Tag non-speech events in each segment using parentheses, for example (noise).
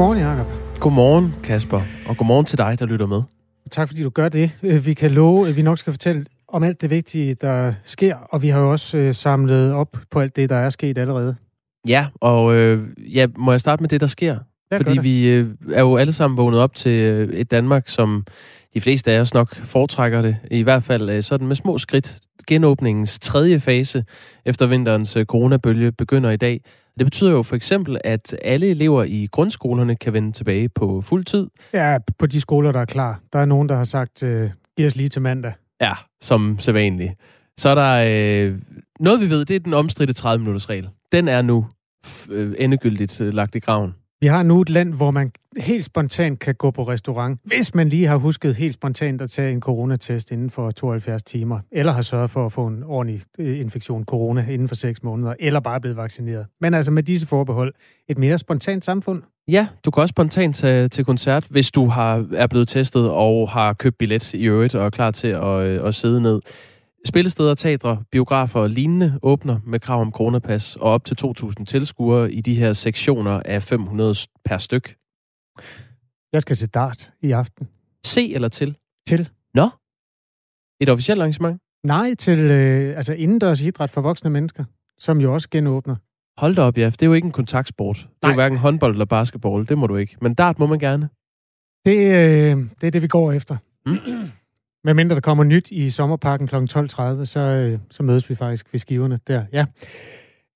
Godmorgen, Jacob. Godmorgen, Kasper, og godmorgen til dig, der lytter med. Tak fordi du gør det. Øh, vi kan love, at vi nok skal fortælle om alt det vigtige, der sker, og vi har jo også øh, samlet op på alt det, der er sket allerede. Ja, og øh, ja, må jeg starte med det, der sker? Ja, Fordi vi øh, er jo alle sammen vågnet op til øh, et Danmark, som de fleste af os nok foretrækker det, i hvert fald øh, sådan med små skridt. Genåbningens tredje fase efter vinterens øh, coronabølge begynder i dag. Det betyder jo for eksempel, at alle elever i grundskolerne kan vende tilbage på fuld tid. Ja, på de skoler, der er klar. Der er nogen, der har sagt, øh, giv os lige til mandag. Ja, som sædvanligt. Så er der øh, noget, vi ved, det er den omstridte 30-minutters regel. Den er nu øh, endegyldigt øh, lagt i graven. Vi har nu et land, hvor man helt spontant kan gå på restaurant, hvis man lige har husket helt spontant at tage en coronatest inden for 72 timer, eller har sørget for at få en ordentlig øh, infektion corona inden for 6 måneder, eller bare er blevet vaccineret. Men altså med disse forbehold, et mere spontant samfund. Ja, du kan også spontant tage til koncert, hvis du har, er blevet testet og har købt billet i øvrigt og er klar til at, øh, at sidde ned. Spillesteder, teatre, biografer og lignende åbner med krav om coronapas og op til 2.000 tilskuere i de her sektioner af 500 per styk. Jeg skal til dart i aften. Se eller til? Til? Nå? Et officielt arrangement? Nej, til øh, altså indendørs idræt for voksne mennesker, som jo også genåbner. Hold da op, ja. Det er jo ikke en kontaktsport. Det er Nej. jo hverken håndbold eller basketball. Det må du ikke. Men dart må man gerne. Det, øh, det er det, vi går efter. Mm. Med mindre der kommer nyt i sommerparken kl. 12.30, så, øh, så mødes vi faktisk ved skiverne der. Ja.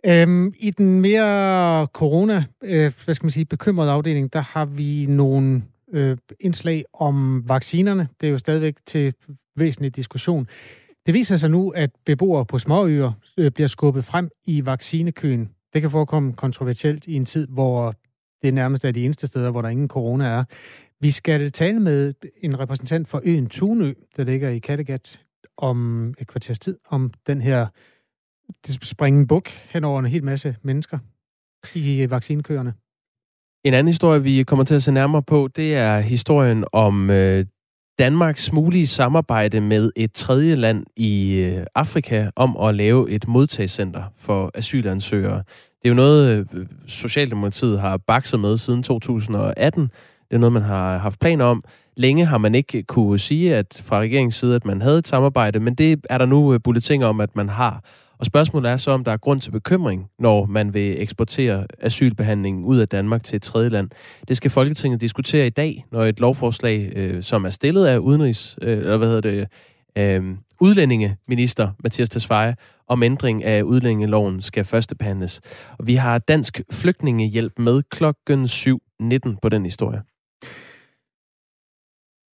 Øhm, I den mere corona, øh, hvad skal man sige, bekymrede afdeling, der har vi nogle øh, indslag om vaccinerne. Det er jo stadigvæk til væsentlig diskussion. Det viser sig nu, at beboere på småøer øh, bliver skubbet frem i vaccinekøen. Det kan forekomme kontroversielt i en tid, hvor det nærmest er de eneste steder, hvor der ingen corona er. Vi skal tale med en repræsentant for øen Tunø, der ligger i Kattegat, om et kvarters tid, om den her springen buk hen over en hel masse mennesker i vaccinekøerne. En anden historie, vi kommer til at se nærmere på, det er historien om øh, Danmarks mulige samarbejde med et tredje land i øh, Afrika om at lave et modtagscenter for asylansøgere. Det er jo noget, øh, øh Socialdemokratiet har bakset med siden 2018. Det er noget, man har haft planer om. Længe har man ikke kunne sige at fra regeringens side, at man havde et samarbejde, men det er der nu øh, bulletiner om, at man har. Og spørgsmålet er så, om der er grund til bekymring, når man vil eksportere asylbehandlingen ud af Danmark til et tredje land. Det skal Folketinget diskutere i dag, når et lovforslag, øh, som er stillet af udenrigs, øh, eller hvad hedder det, øh, udlændingeminister Mathias Tesfaye, om ændring af udlændingeloven skal førstebehandles. Og vi har Dansk Flygtningehjælp med klokken 7.19 på den historie.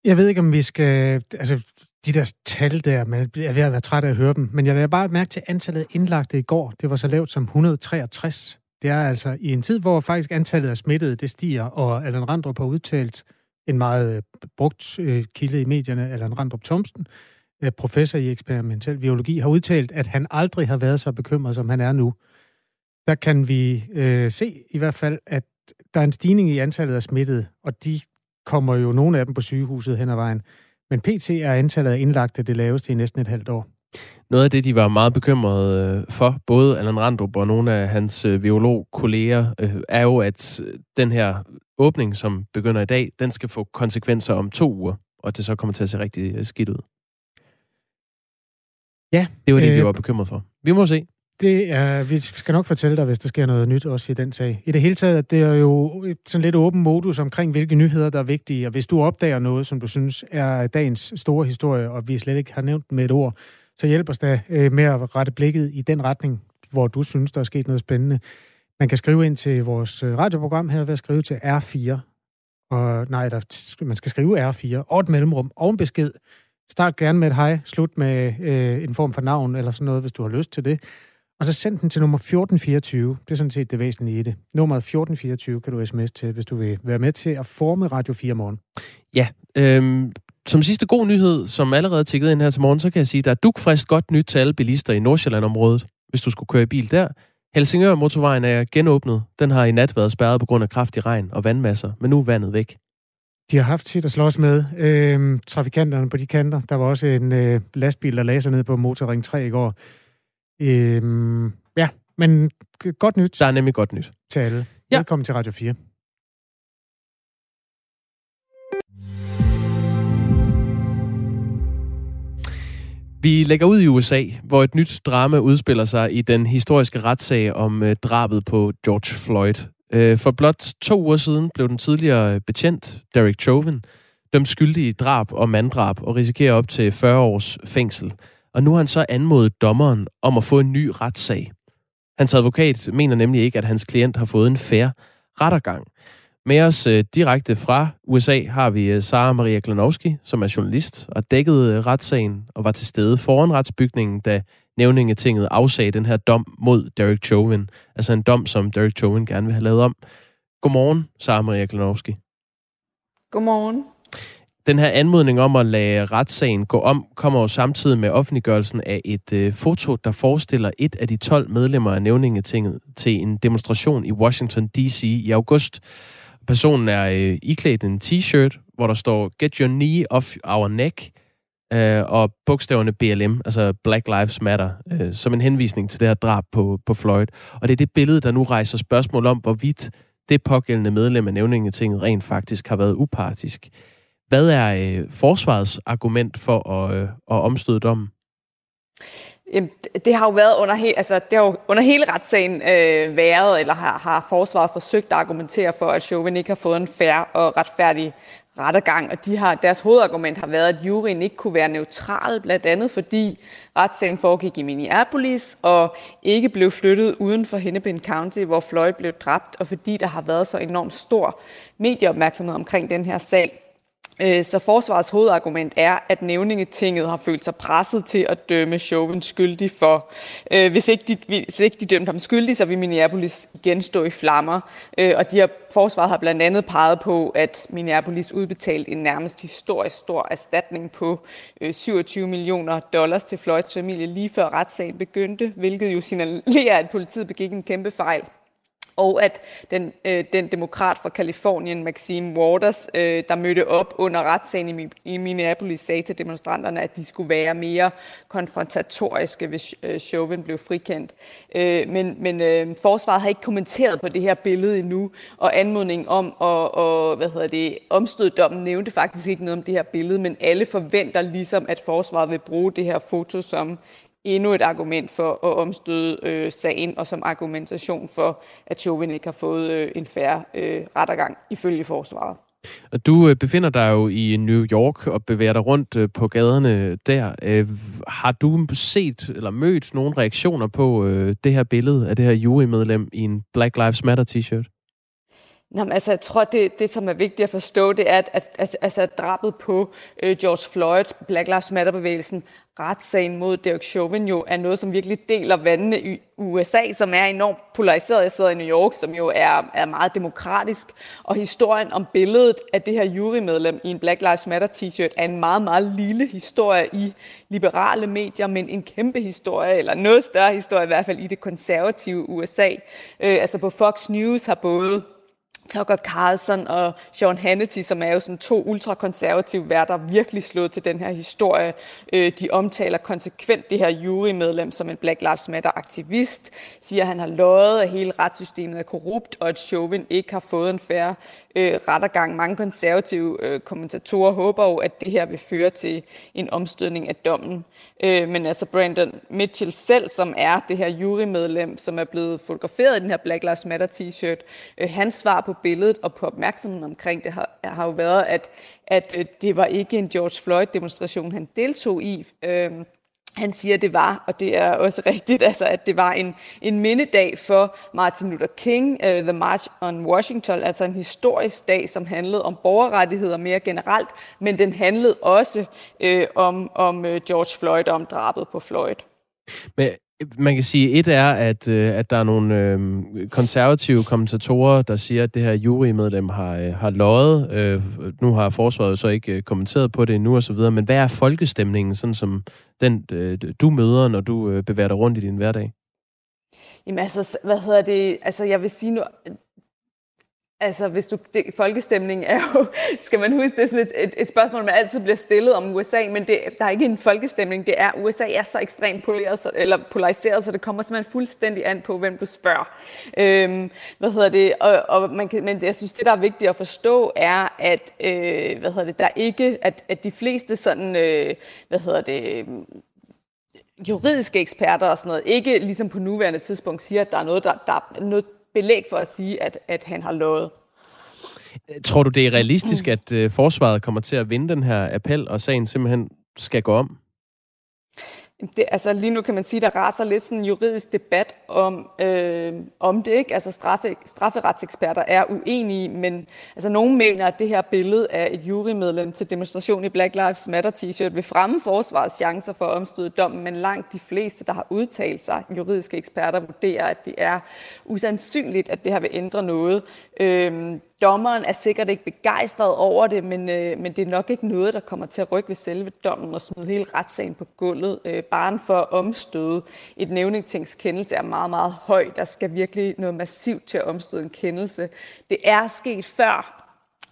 Jeg ved ikke, om vi skal... Altså, de der tal der, man er ved at være træt af at høre dem, men jeg vil bare mærke til antallet af indlagte i går. Det var så lavt som 163. Det er altså i en tid, hvor faktisk antallet af smittede, det stiger, og Allan Randrup har udtalt en meget øh, brugt øh, kilde i medierne, Allan Randrup Thomsen, øh, professor i eksperimentel biologi, har udtalt, at han aldrig har været så bekymret, som han er nu. Der kan vi øh, se i hvert fald, at der er en stigning i antallet af smittede, og de kommer jo nogle af dem på sygehuset hen ad vejen. Men PT er antallet af indlagte det laveste i næsten et halvt år. Noget af det, de var meget bekymrede øh, for, både Allan Randrup og nogle af hans øh, biologkolleger, øh, er jo, at den her åbning, som begynder i dag, den skal få konsekvenser om to uger, og at det så kommer til at se rigtig skidt ud. Ja. Det var det, de øh, var bekymret for. Vi må se. Det er, vi skal nok fortælle dig, hvis der sker noget nyt også i den sag. I det hele taget, det er jo et sådan lidt åben modus omkring, hvilke nyheder, der er vigtige. Og hvis du opdager noget, som du synes er dagens store historie, og vi slet ikke har nævnt med et ord, så hjælp os da øh, med at rette blikket i den retning, hvor du synes, der er sket noget spændende. Man kan skrive ind til vores øh, radioprogram her ved at skrive til R4. Og nej, der, man skal skrive R4 og et mellemrum og en besked. Start gerne med et hej, slut med øh, en form for navn eller sådan noget, hvis du har lyst til det. Og så send den til nummer 1424. Det er sådan set det væsentlige i det. Nummer 1424 kan du sms til, hvis du vil være med til at forme Radio 4 morgen. Ja, øhm, som sidste god nyhed, som allerede tikket ind her til morgen, så kan jeg sige, at der er dukfrisk godt nyt til alle bilister i Nordsjælland-området, hvis du skulle køre i bil der. Helsingør motorvejen er genåbnet. Den har i nat været spærret på grund af kraftig regn og vandmasser, men nu er vandet væk. De har haft sit at slås med. Øhm, trafikanterne på de kanter. Der var også en øh, lastbil, der lagde sig ned på Motorring 3 i går. Øhm, ja, men godt nyt. Der er nemlig godt nyt. Til alle. Ja. Velkommen til Radio 4. Vi lægger ud i USA, hvor et nyt drama udspiller sig i den historiske retssag om øh, drabet på George Floyd. Øh, for blot to uger siden blev den tidligere betjent, Derek Chauvin, dømt skyldig i drab og manddrab og risikerer op til 40 års fængsel. Og nu har han så anmodet dommeren om at få en ny retssag. Hans advokat mener nemlig ikke, at hans klient har fået en fair rettergang. Med os øh, direkte fra USA har vi øh, Sara Maria Glanowski, som er journalist og dækkede øh, retssagen og var til stede foran retsbygningen, da nævningetinget afsagde den her dom mod Derek Chauvin. Altså en dom, som Derek Chauvin gerne vil have lavet om. Godmorgen, Sara Maria Glanowski. Godmorgen. Den her anmodning om at lade retssagen gå om, kommer jo samtidig med offentliggørelsen af et øh, foto, der forestiller et af de 12 medlemmer af nævningetinget til en demonstration i Washington D.C. i august. Personen er øh, iklædt en t-shirt, hvor der står Get your knee off our neck, øh, og bogstaverne BLM, altså Black Lives Matter, øh, som en henvisning til det her drab på, på Floyd. Og det er det billede, der nu rejser spørgsmål om, hvorvidt det pågældende medlem af nævningetinget rent faktisk har været upartisk. Hvad er øh, forsvarets argument for at, øh, at omstøde dommen? Jamen, det har jo været under, he, altså, det har jo under hele retssagen øh, været, eller har, har forsvaret forsøgt at argumentere for, at Chauvin ikke har fået en fair og retfærdig rettergang, og de har, deres hovedargument har været, at juryen ikke kunne være neutral, blandt andet fordi retssagen foregik i Minneapolis og ikke blev flyttet uden for Hennepin County, hvor Floyd blev dræbt, og fordi der har været så enormt stor medieopmærksomhed omkring den her sag. Øh, så forsvarets hovedargument er, at nævningetinget har følt sig presset til at dømme Chauvin skyldig for. Øh, hvis, ikke de, hvis ikke de dømte ham skyldig, så vil Minneapolis igen stå i flammer. Øh, og de har, forsvaret har blandt andet peget på, at Minneapolis udbetalte en nærmest historisk stor erstatning på 27 millioner dollars til Floyds familie lige før retssagen begyndte, hvilket jo signalerer, at politiet begik en kæmpe fejl og at den, øh, den demokrat fra Kalifornien, Maxime Waters, øh, der mødte op under retssagen i, i Minneapolis, sagde til demonstranterne, at de skulle være mere konfrontatoriske, hvis øh, Chauvin blev frikendt. Øh, men men øh, forsvaret har ikke kommenteret på det her billede endnu, og anmodningen om at og, hvad hedder det, omstøddommen nævnte faktisk ikke noget om det her billede, men alle forventer ligesom, at forsvaret vil bruge det her foto som endnu et argument for at omstøde øh, sagen, og som argumentation for, at Chauvin ikke har fået øh, en færre øh, rettergang ifølge forsvaret. Og Du øh, befinder dig jo i New York og bevæger dig rundt øh, på gaderne der. Øh, har du set eller mødt nogle reaktioner på det her billede af det her jurymedlem i en Black Lives Matter t-shirt? Nå, men altså, jeg tror, det, det, som er vigtigt at forstå, det er, at, at, at, altså, at drabet på øh, George Floyd, Black Lives Matter-bevægelsen, retssagen mod Derek Chauvin jo er noget, som virkelig deler vandene i USA, som er enormt polariseret. Jeg sidder i New York, som jo er, er meget demokratisk. Og historien om billedet af det her jurymedlem i en Black Lives Matter t-shirt er en meget, meget lille historie i liberale medier, men en kæmpe historie, eller noget større historie i hvert fald i det konservative USA. Øh, altså på Fox News har både Tucker Carlson og Sean Hannity, som er jo sådan to ultrakonservative værter, virkelig slået til den her historie. Øh, de omtaler konsekvent det her jurymedlem som en Black Lives Matter-aktivist, siger, at han har løjet, at hele retssystemet er korrupt, og at Chauvin ikke har fået en færre øh, rettergang. Mange konservative øh, kommentatorer håber jo, at det her vil føre til en omstødning af dommen. Øh, men altså Brandon Mitchell selv, som er det her jurymedlem, som er blevet fotograferet i den her Black Lives Matter t-shirt, øh, hans svar på billedet og på opmærksomheden omkring det har, har jo været, at, at øh, det var ikke en George Floyd-demonstration, han deltog i. Øh, han siger, at det var, og det er også (laughs) rigtigt, altså, at det var en, en mindedag for Martin Luther King, uh, The March on Washington, altså en historisk dag, som handlede om borgerrettigheder mere generelt, men den handlede også uh, om, om øh, George Floyd om drabet på Floyd. Men man kan sige, et er, at, øh, at der er nogle øh, konservative kommentatorer, der siger, at det her jurymedlem har, øh, har løjet. Øh, nu har forsvaret så ikke øh, kommenteret på det endnu og så videre, men hvad er folkestemningen, sådan som den øh, du møder, når du øh, bevæger dig rundt i din hverdag? Jamen altså, hvad hedder det? Altså, jeg vil sige nu, Altså, hvis du, det, folkestemning er jo, (laughs) skal man huske, det er sådan et, et, et spørgsmål, man altid bliver stillet om USA, men det, der er ikke en folkestemning. Det er, USA er så ekstremt poleret, eller polariseret, så det kommer simpelthen fuldstændig an på, hvem du spørger. Øhm, hvad hedder det? Og, og man kan, men det, jeg synes, det, der er vigtigt at forstå, er, at, øh, hvad hedder det, der ikke, at, at de fleste sådan, øh, hvad hedder det, juridiske eksperter og sådan noget ikke ligesom på nuværende tidspunkt siger, at der er noget, der, der er noget belæg for at sige, at, at han har lovet. Tror du, det er realistisk, at øh, forsvaret kommer til at vinde den her appel, og sagen simpelthen skal gå om? Det, altså lige nu kan man sige, der raser lidt sådan en juridisk debat om, øh, om det. Ikke? Altså straffe, strafferetseksperter er uenige, men altså, nogen mener, at det her billede af et jurymedlem til demonstration i Black Lives Matter t-shirt vil fremme forsvarets chancer for at omstøde dommen, men langt de fleste, der har udtalt sig, juridiske eksperter, vurderer, at det er usandsynligt, at det her vil ændre noget. Øh, Dommeren er sikkert ikke begejstret over det, men, øh, men det er nok ikke noget, der kommer til at rykke ved selve dommen og smide hele retssagen på gulvet. Øh, bare for at omstøde et nævningtingskendelse er meget, meget høj. Der skal virkelig noget massivt til at omstøde en kendelse. Det er sket før,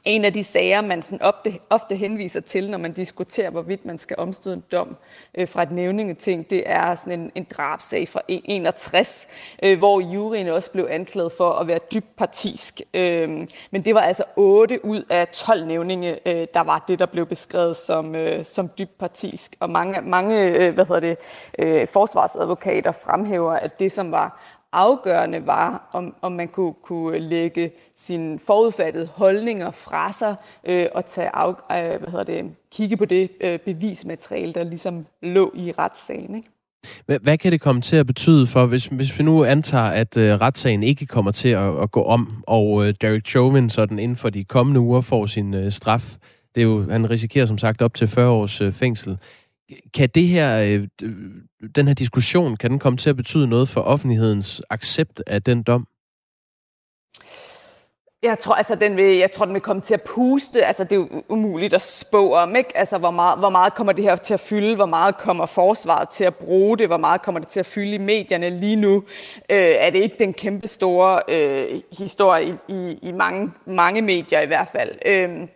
en af de sager, man sådan ofte, ofte henviser til, når man diskuterer, hvorvidt man skal omstøde en dom øh, fra et nævningeting, det er sådan en, en drabsag fra 61, øh, hvor juryen også blev anklaget for at være dybt partisk. Øh, men det var altså 8 ud af 12 nævninge, øh, der var det, der blev beskrevet som, øh, som dybt partisk. Og mange, mange øh, hvad hedder det, øh, forsvarsadvokater fremhæver, at det, som var afgørende var, om, om man kunne, kunne lægge sine forudfattede holdninger fra sig øh, og tage af, øh, hvad hedder det, kigge på det øh, bevismateriale, der ligesom lå i retssagen. Ikke? Hvad, hvad kan det komme til at betyde for, hvis, hvis vi nu antager, at øh, retssagen ikke kommer til at, at gå om, og øh, Derek Chauvin sådan inden for de kommende uger får sin øh, straf? Det er jo, han risikerer som sagt op til 40 års øh, fængsel. Kan det her, øh, den her diskussion, kan den komme til at betyde noget for offentlighedens accept af den dom? Jeg tror, altså, den vil, jeg tror, den vil komme til at puste. Altså, det er jo umuligt at spå om, ikke? Altså, hvor meget, hvor meget kommer det her til at fylde? Hvor meget kommer forsvaret til at bruge det? Hvor meget kommer det til at fylde i medierne lige nu? Øh, er det ikke den kæmpe store øh, historie i, i, i mange, mange medier i hvert fald? Øh,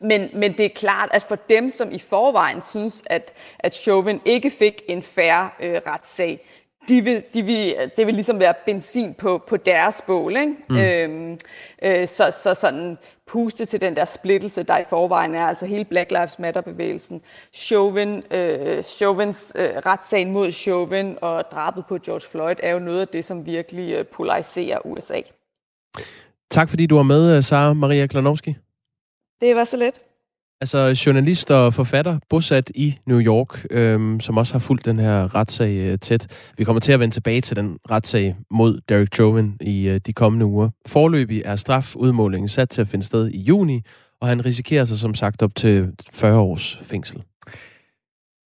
men, men det er klart, at for dem, som i forvejen synes, at, at Chauvin ikke fik en færre øh, retssag, de vil, de vil, det vil ligesom være benzin på, på deres bål. Ikke? Mm. Øhm, øh, så, så sådan puste til den der splittelse, der i forvejen er, altså hele Black Lives Matter-bevægelsen. Chauvin, øh, Chauvins øh, retssag mod Chauvin og drabet på George Floyd er jo noget af det, som virkelig øh, polariserer USA. Tak fordi du var med, Sara Maria Klanowski. Det var så let. Altså journalist og forfatter, bosat i New York, øhm, som også har fulgt den her retssag øh, tæt. Vi kommer til at vende tilbage til den retssag mod Derek Chauvin i øh, de kommende uger. Forløbig er strafudmålingen sat til at finde sted i juni, og han risikerer sig som sagt op til 40 års fængsel.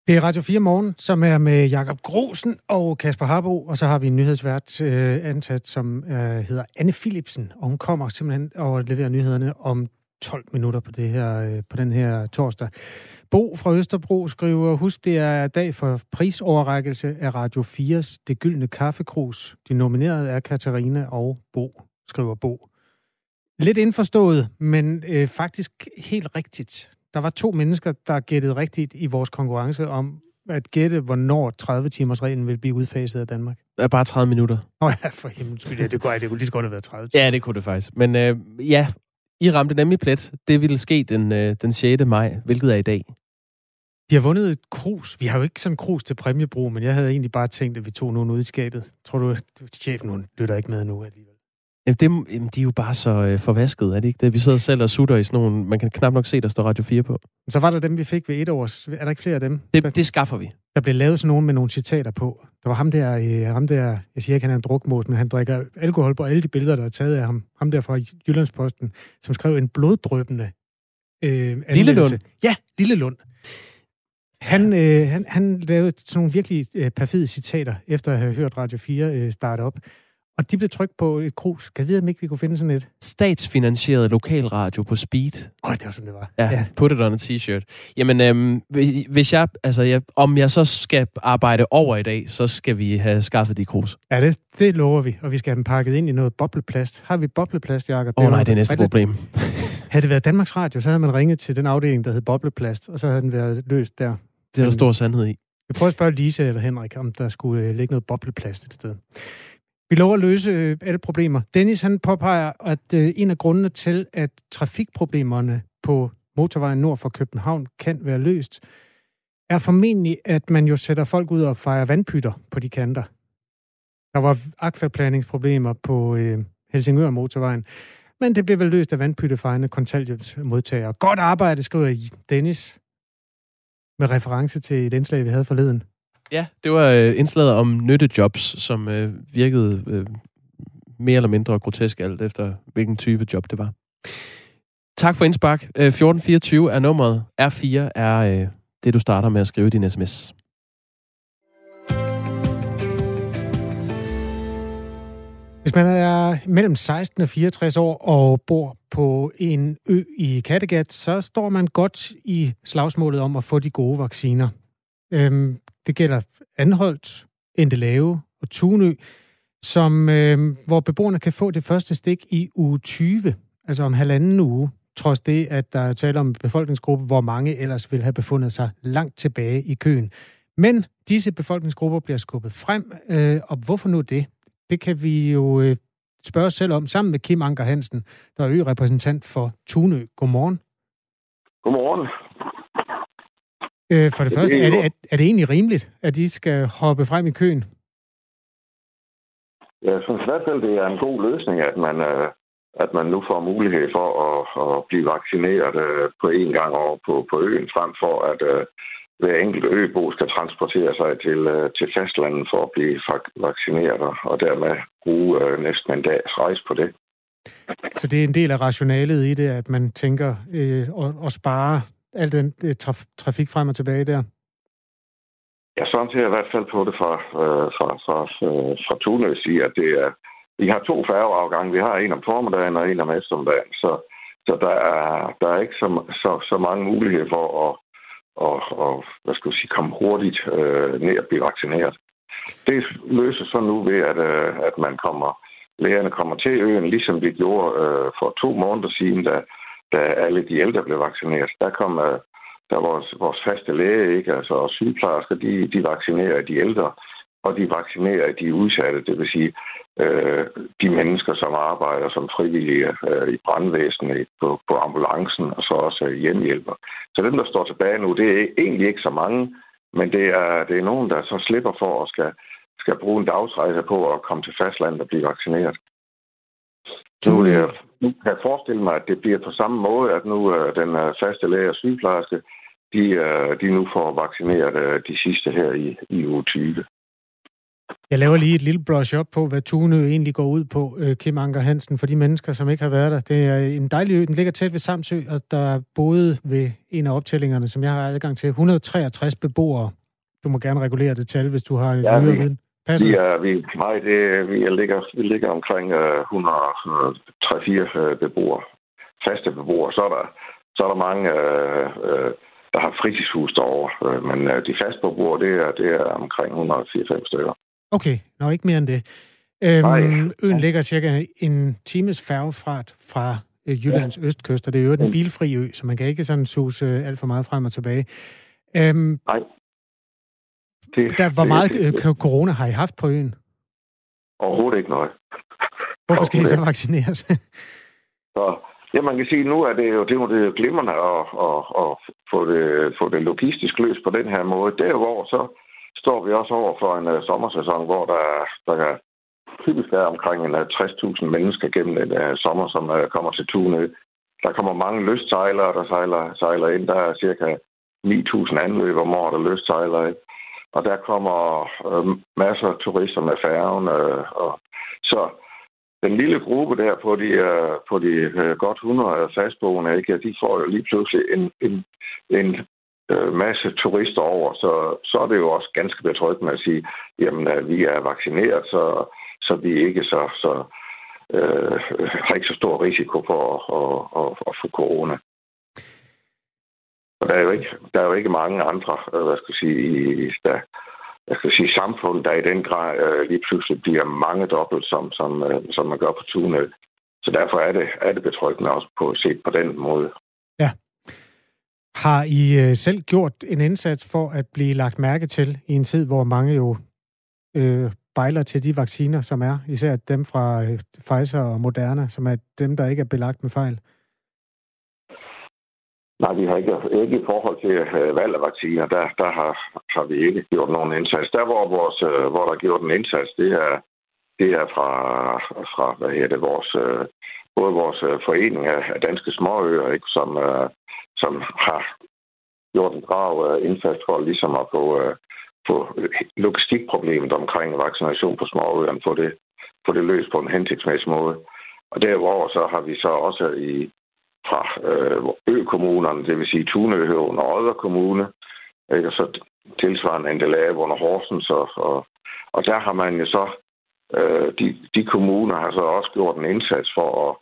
Det er Radio 4 Morgen, som er med Jakob Grosen og Kasper Harbo, og så har vi en nyhedsvært øh, ansat, som øh, hedder Anne Philipsen, og hun kommer simpelthen og leverer nyhederne om 12 minutter på, det her, øh, på den her torsdag. Bo fra Østerbro skriver, husk, det er dag for prisoverrækkelse af Radio 4's Det Gyldne Kaffekrus. De nominerede er Katarina og Bo, skriver Bo. Lidt indforstået, men øh, faktisk helt rigtigt. Der var to mennesker, der gættede rigtigt i vores konkurrence om at gætte, hvornår 30-timers reglen vil blive udfaset af Danmark. Det er bare 30 minutter. Åh oh, ja, for himmelens skyld. Ja, det kunne, det kunne lige så godt have været 30 timer. Ja, det kunne det faktisk. Men øh, ja, i ramte nemlig plet. Det ville ske den, øh, den 6. maj, hvilket er i dag. De har vundet et krus. Vi har jo ikke sådan krus til præmiebrug, men jeg havde egentlig bare tænkt, at vi tog nogen ud i skabet. Tror du, (laughs) chefen hun lytter ikke med nu alligevel? Jamen, det, jamen, de er jo bare så øh, forvasket, er det ikke det? Vi sidder selv og sutter i sådan nogle... Man kan knap nok se, der står Radio 4 på. Så var der dem, vi fik ved et års... Er der ikke flere af dem? Det, det skaffer vi. Der blev lavet sådan nogle med nogle citater på. Der var ham der, øh, ham der jeg siger ikke, han er en drukmås, men han drikker alkohol på alle de billeder, der er taget af ham. Ham der fra Jyllandsposten, som skrev en bloddrøbende øh, Lille Lund? Ja, Lille Lund. Han, øh, han, han lavede sådan nogle virkelig øh, perfide citater, efter at have hørt Radio 4 øh, starte op. Og de blev trykt på et krus. Kan jeg vide, om ikke vi kunne finde sådan et? Statsfinansieret lokalradio på speed. Åh, det var sådan, det var. Ja, ja. put it on a t-shirt. Jamen, øhm, hvis jeg, altså, jeg, om jeg så skal arbejde over i dag, så skal vi have skaffet de krus. Ja, det, det lover vi. Og vi skal have dem pakket ind i noget bobleplast. Har vi bobleplast, Jacob? Åh oh, nej, det er næste problem. (laughs) havde det været Danmarks Radio, så havde man ringet til den afdeling, der hed bobleplast, og så havde den været løst der. Det er der stor sandhed i. Vi prøver at spørge Lise eller Henrik, om der skulle øh, ligge noget bobleplast et sted. Vi lover at løse øh, alle problemer. Dennis han påpeger, at øh, en af grundene til, at trafikproblemerne på motorvejen nord for København kan være løst, er formentlig, at man jo sætter folk ud og fejrer vandpytter på de kanter. Der var akvaplaningsproblemer på øh, Helsingør motorvejen, men det blev vel løst af vandpyttefejrende kontanthjælpsmodtagere. Godt arbejde, skriver Dennis, med reference til et indslag, vi havde forleden. Ja, det var øh, indslaget om nyttejobs, som øh, virkede øh, mere eller mindre grotesk alt efter, hvilken type job det var. Tak for indspark. Øh, 1424 er nummeret. R4 er øh, det, du starter med at skrive din sms. Hvis man er mellem 16 og 64 år og bor på en ø i Kattegat, så står man godt i slagsmålet om at få de gode vacciner. Øhm, det gælder Anholdt, Endelave og Tunø, som, øh, hvor beboerne kan få det første stik i uge 20, altså om halvanden uge trods det, at der er tale om en befolkningsgruppe, hvor mange ellers ville have befundet sig langt tilbage i køen. Men disse befolkningsgrupper bliver skubbet frem, øh, og hvorfor nu det? Det kan vi jo øh, spørge os selv om, sammen med Kim Anker Hansen, der er ø-repræsentant for Tunø. Godmorgen. Godmorgen. Øh, for det, det første, er det, er, er det egentlig rimeligt, at de skal hoppe frem i køen? Jeg synes i hvert fald, det er en god løsning, at man øh, at man nu får mulighed for at, at blive vaccineret øh, på én gang over på, på øen, frem for at øh, hver enkelt øbo skal transportere sig til, øh, til fastlandet for at blive vaccineret, og dermed bruge øh, næsten en dags rejse på det. Så det er en del af rationalet i det, at man tænker øh, at, at spare al den øh, traf, trafik frem og tilbage der? Ja, sådan ser jeg i hvert fald på det fra, øh, fra, fra, øh, fra Tunøs sige, at det er, vi har to færgeafgange. Vi har en om formiddagen og en om eftermiddagen. Så, så der, er, der er ikke så, så, så mange muligheder for at, at, og, hvad skal jeg sige, komme hurtigt øh, ned og blive vaccineret. Det løses så nu ved, at, øh, at man kommer, lægerne kommer til øen, ligesom vi gjorde øh, for to måneder siden, da, da alle de ældre blev vaccineret. Der kom øh, der vores, vores faste læge, ikke? Altså, og sygeplejersker, de, de vaccinerer de ældre og de vaccinerer de udsatte, det vil sige øh, de mennesker, som arbejder som frivillige øh, i brandvæsenet, på, på ambulancen og så også øh, hjemmehjælper. Så dem, der står tilbage nu, det er egentlig ikke så mange, men det er, det er nogen, der så slipper for at skal, skal bruge en dagsrejse på at komme til fastlandet og blive vaccineret. Nu, jeg, nu kan jeg forestille mig, at det bliver på samme måde, at nu øh, den øh, faste læge og sygeplejerske, de, øh, de nu får vaccineret øh, de sidste her i, i uge 20. Jeg laver lige et lille brush op på, hvad Tunø egentlig går ud på, Kim Anker Hansen, for de mennesker, som ikke har været der. Det er en dejlig ø, den ligger tæt ved Samsø, og der er boet ved en af optællingerne, som jeg har adgang til, 163 beboere. Du må gerne regulere det tal, hvis du har en ja, nyere viden. Passer? Vi er, vi, nej, det, vi, ligger, vi ligger omkring uh, 103-4 uh, beboere, faste beboere. Så er der, så er der mange, uh, uh, der har fritidshus derovre, uh, men uh, de faste beboere, det er, det er omkring 104-5 stykker. Okay, nå ikke mere end det. Øhm, øen ligger cirka en times færgefart fra øh, Jyllands ja. østkyst, og det er jo en bilfri ø, så man kan ikke sådan suse øh, alt for meget frem og tilbage. Øhm, Nej. Det, der, hvor meget det, det, corona har I haft på øen? Overhovedet ikke noget. Hvorfor skal I så vaccineres? (laughs) så, ja, man kan sige, nu er det jo, det er jo det glimrende at, at, at få, det, få det logistisk løst på den her måde. Der hvor så står vi også over for en uh, sommersæson, hvor der, der er typisk er omkring en, uh, øh, 60.000 mennesker gennem en uh, sommer, som uh, kommer til Tunø. Der kommer mange lystsejlere, der sejler, sejler ind. Der er cirka 9.000 anløb om året, der lystsejler ind. Og der kommer øh, masser af turister med færgen. Øh, og så den lille gruppe der på de, øh, på de øh, godt 100 fastboende, ikke, de får jo lige pludselig en, en, en øh, masse turister over, så, så er det jo også ganske betryggende at sige, jamen at vi er vaccineret, så, så vi ikke så, så øh, har ikke så stor risiko for at, at, at, at få corona. Og der er jo ikke, der er jo ikke mange andre, øh, hvad skal jeg sige, der, jeg skal sige, samfund, der i den grad øh, lige pludselig bliver mange dobbelt, som, som, øh, som man gør på Tunø. Så derfor er det, er det betryggende også på set på den måde. Ja. Har I øh, selv gjort en indsats for at blive lagt mærke til i en tid, hvor mange jo øh, bejler til de vacciner, som er, især dem fra øh, Pfizer og Moderna, som er dem, der ikke er belagt med fejl? Nej, vi har ikke, ikke i forhold til øh, valg af vacciner, der, der har, har vi ikke gjort nogen indsats. Der, hvor, vores, øh, hvor der er gjort en indsats, det er, det er fra, fra hvad hedder det, vores, øh, både vores øh, forening af, af danske småøer, ikke, som, øh, som har gjort en grav øh, indsats for ligesom at få, øh, få logistikproblemet omkring vaccination på småøerne, få det, få det løst på en hensigtsmæssig måde. Og derudover så har vi så også i fra øh, det vil sige Tunøhøven og Odder Kommune, ikke? og så tilsvarende Andelave under Horsens. Og, og, og der har man jo så, øh, de, de kommuner har så også gjort en indsats for at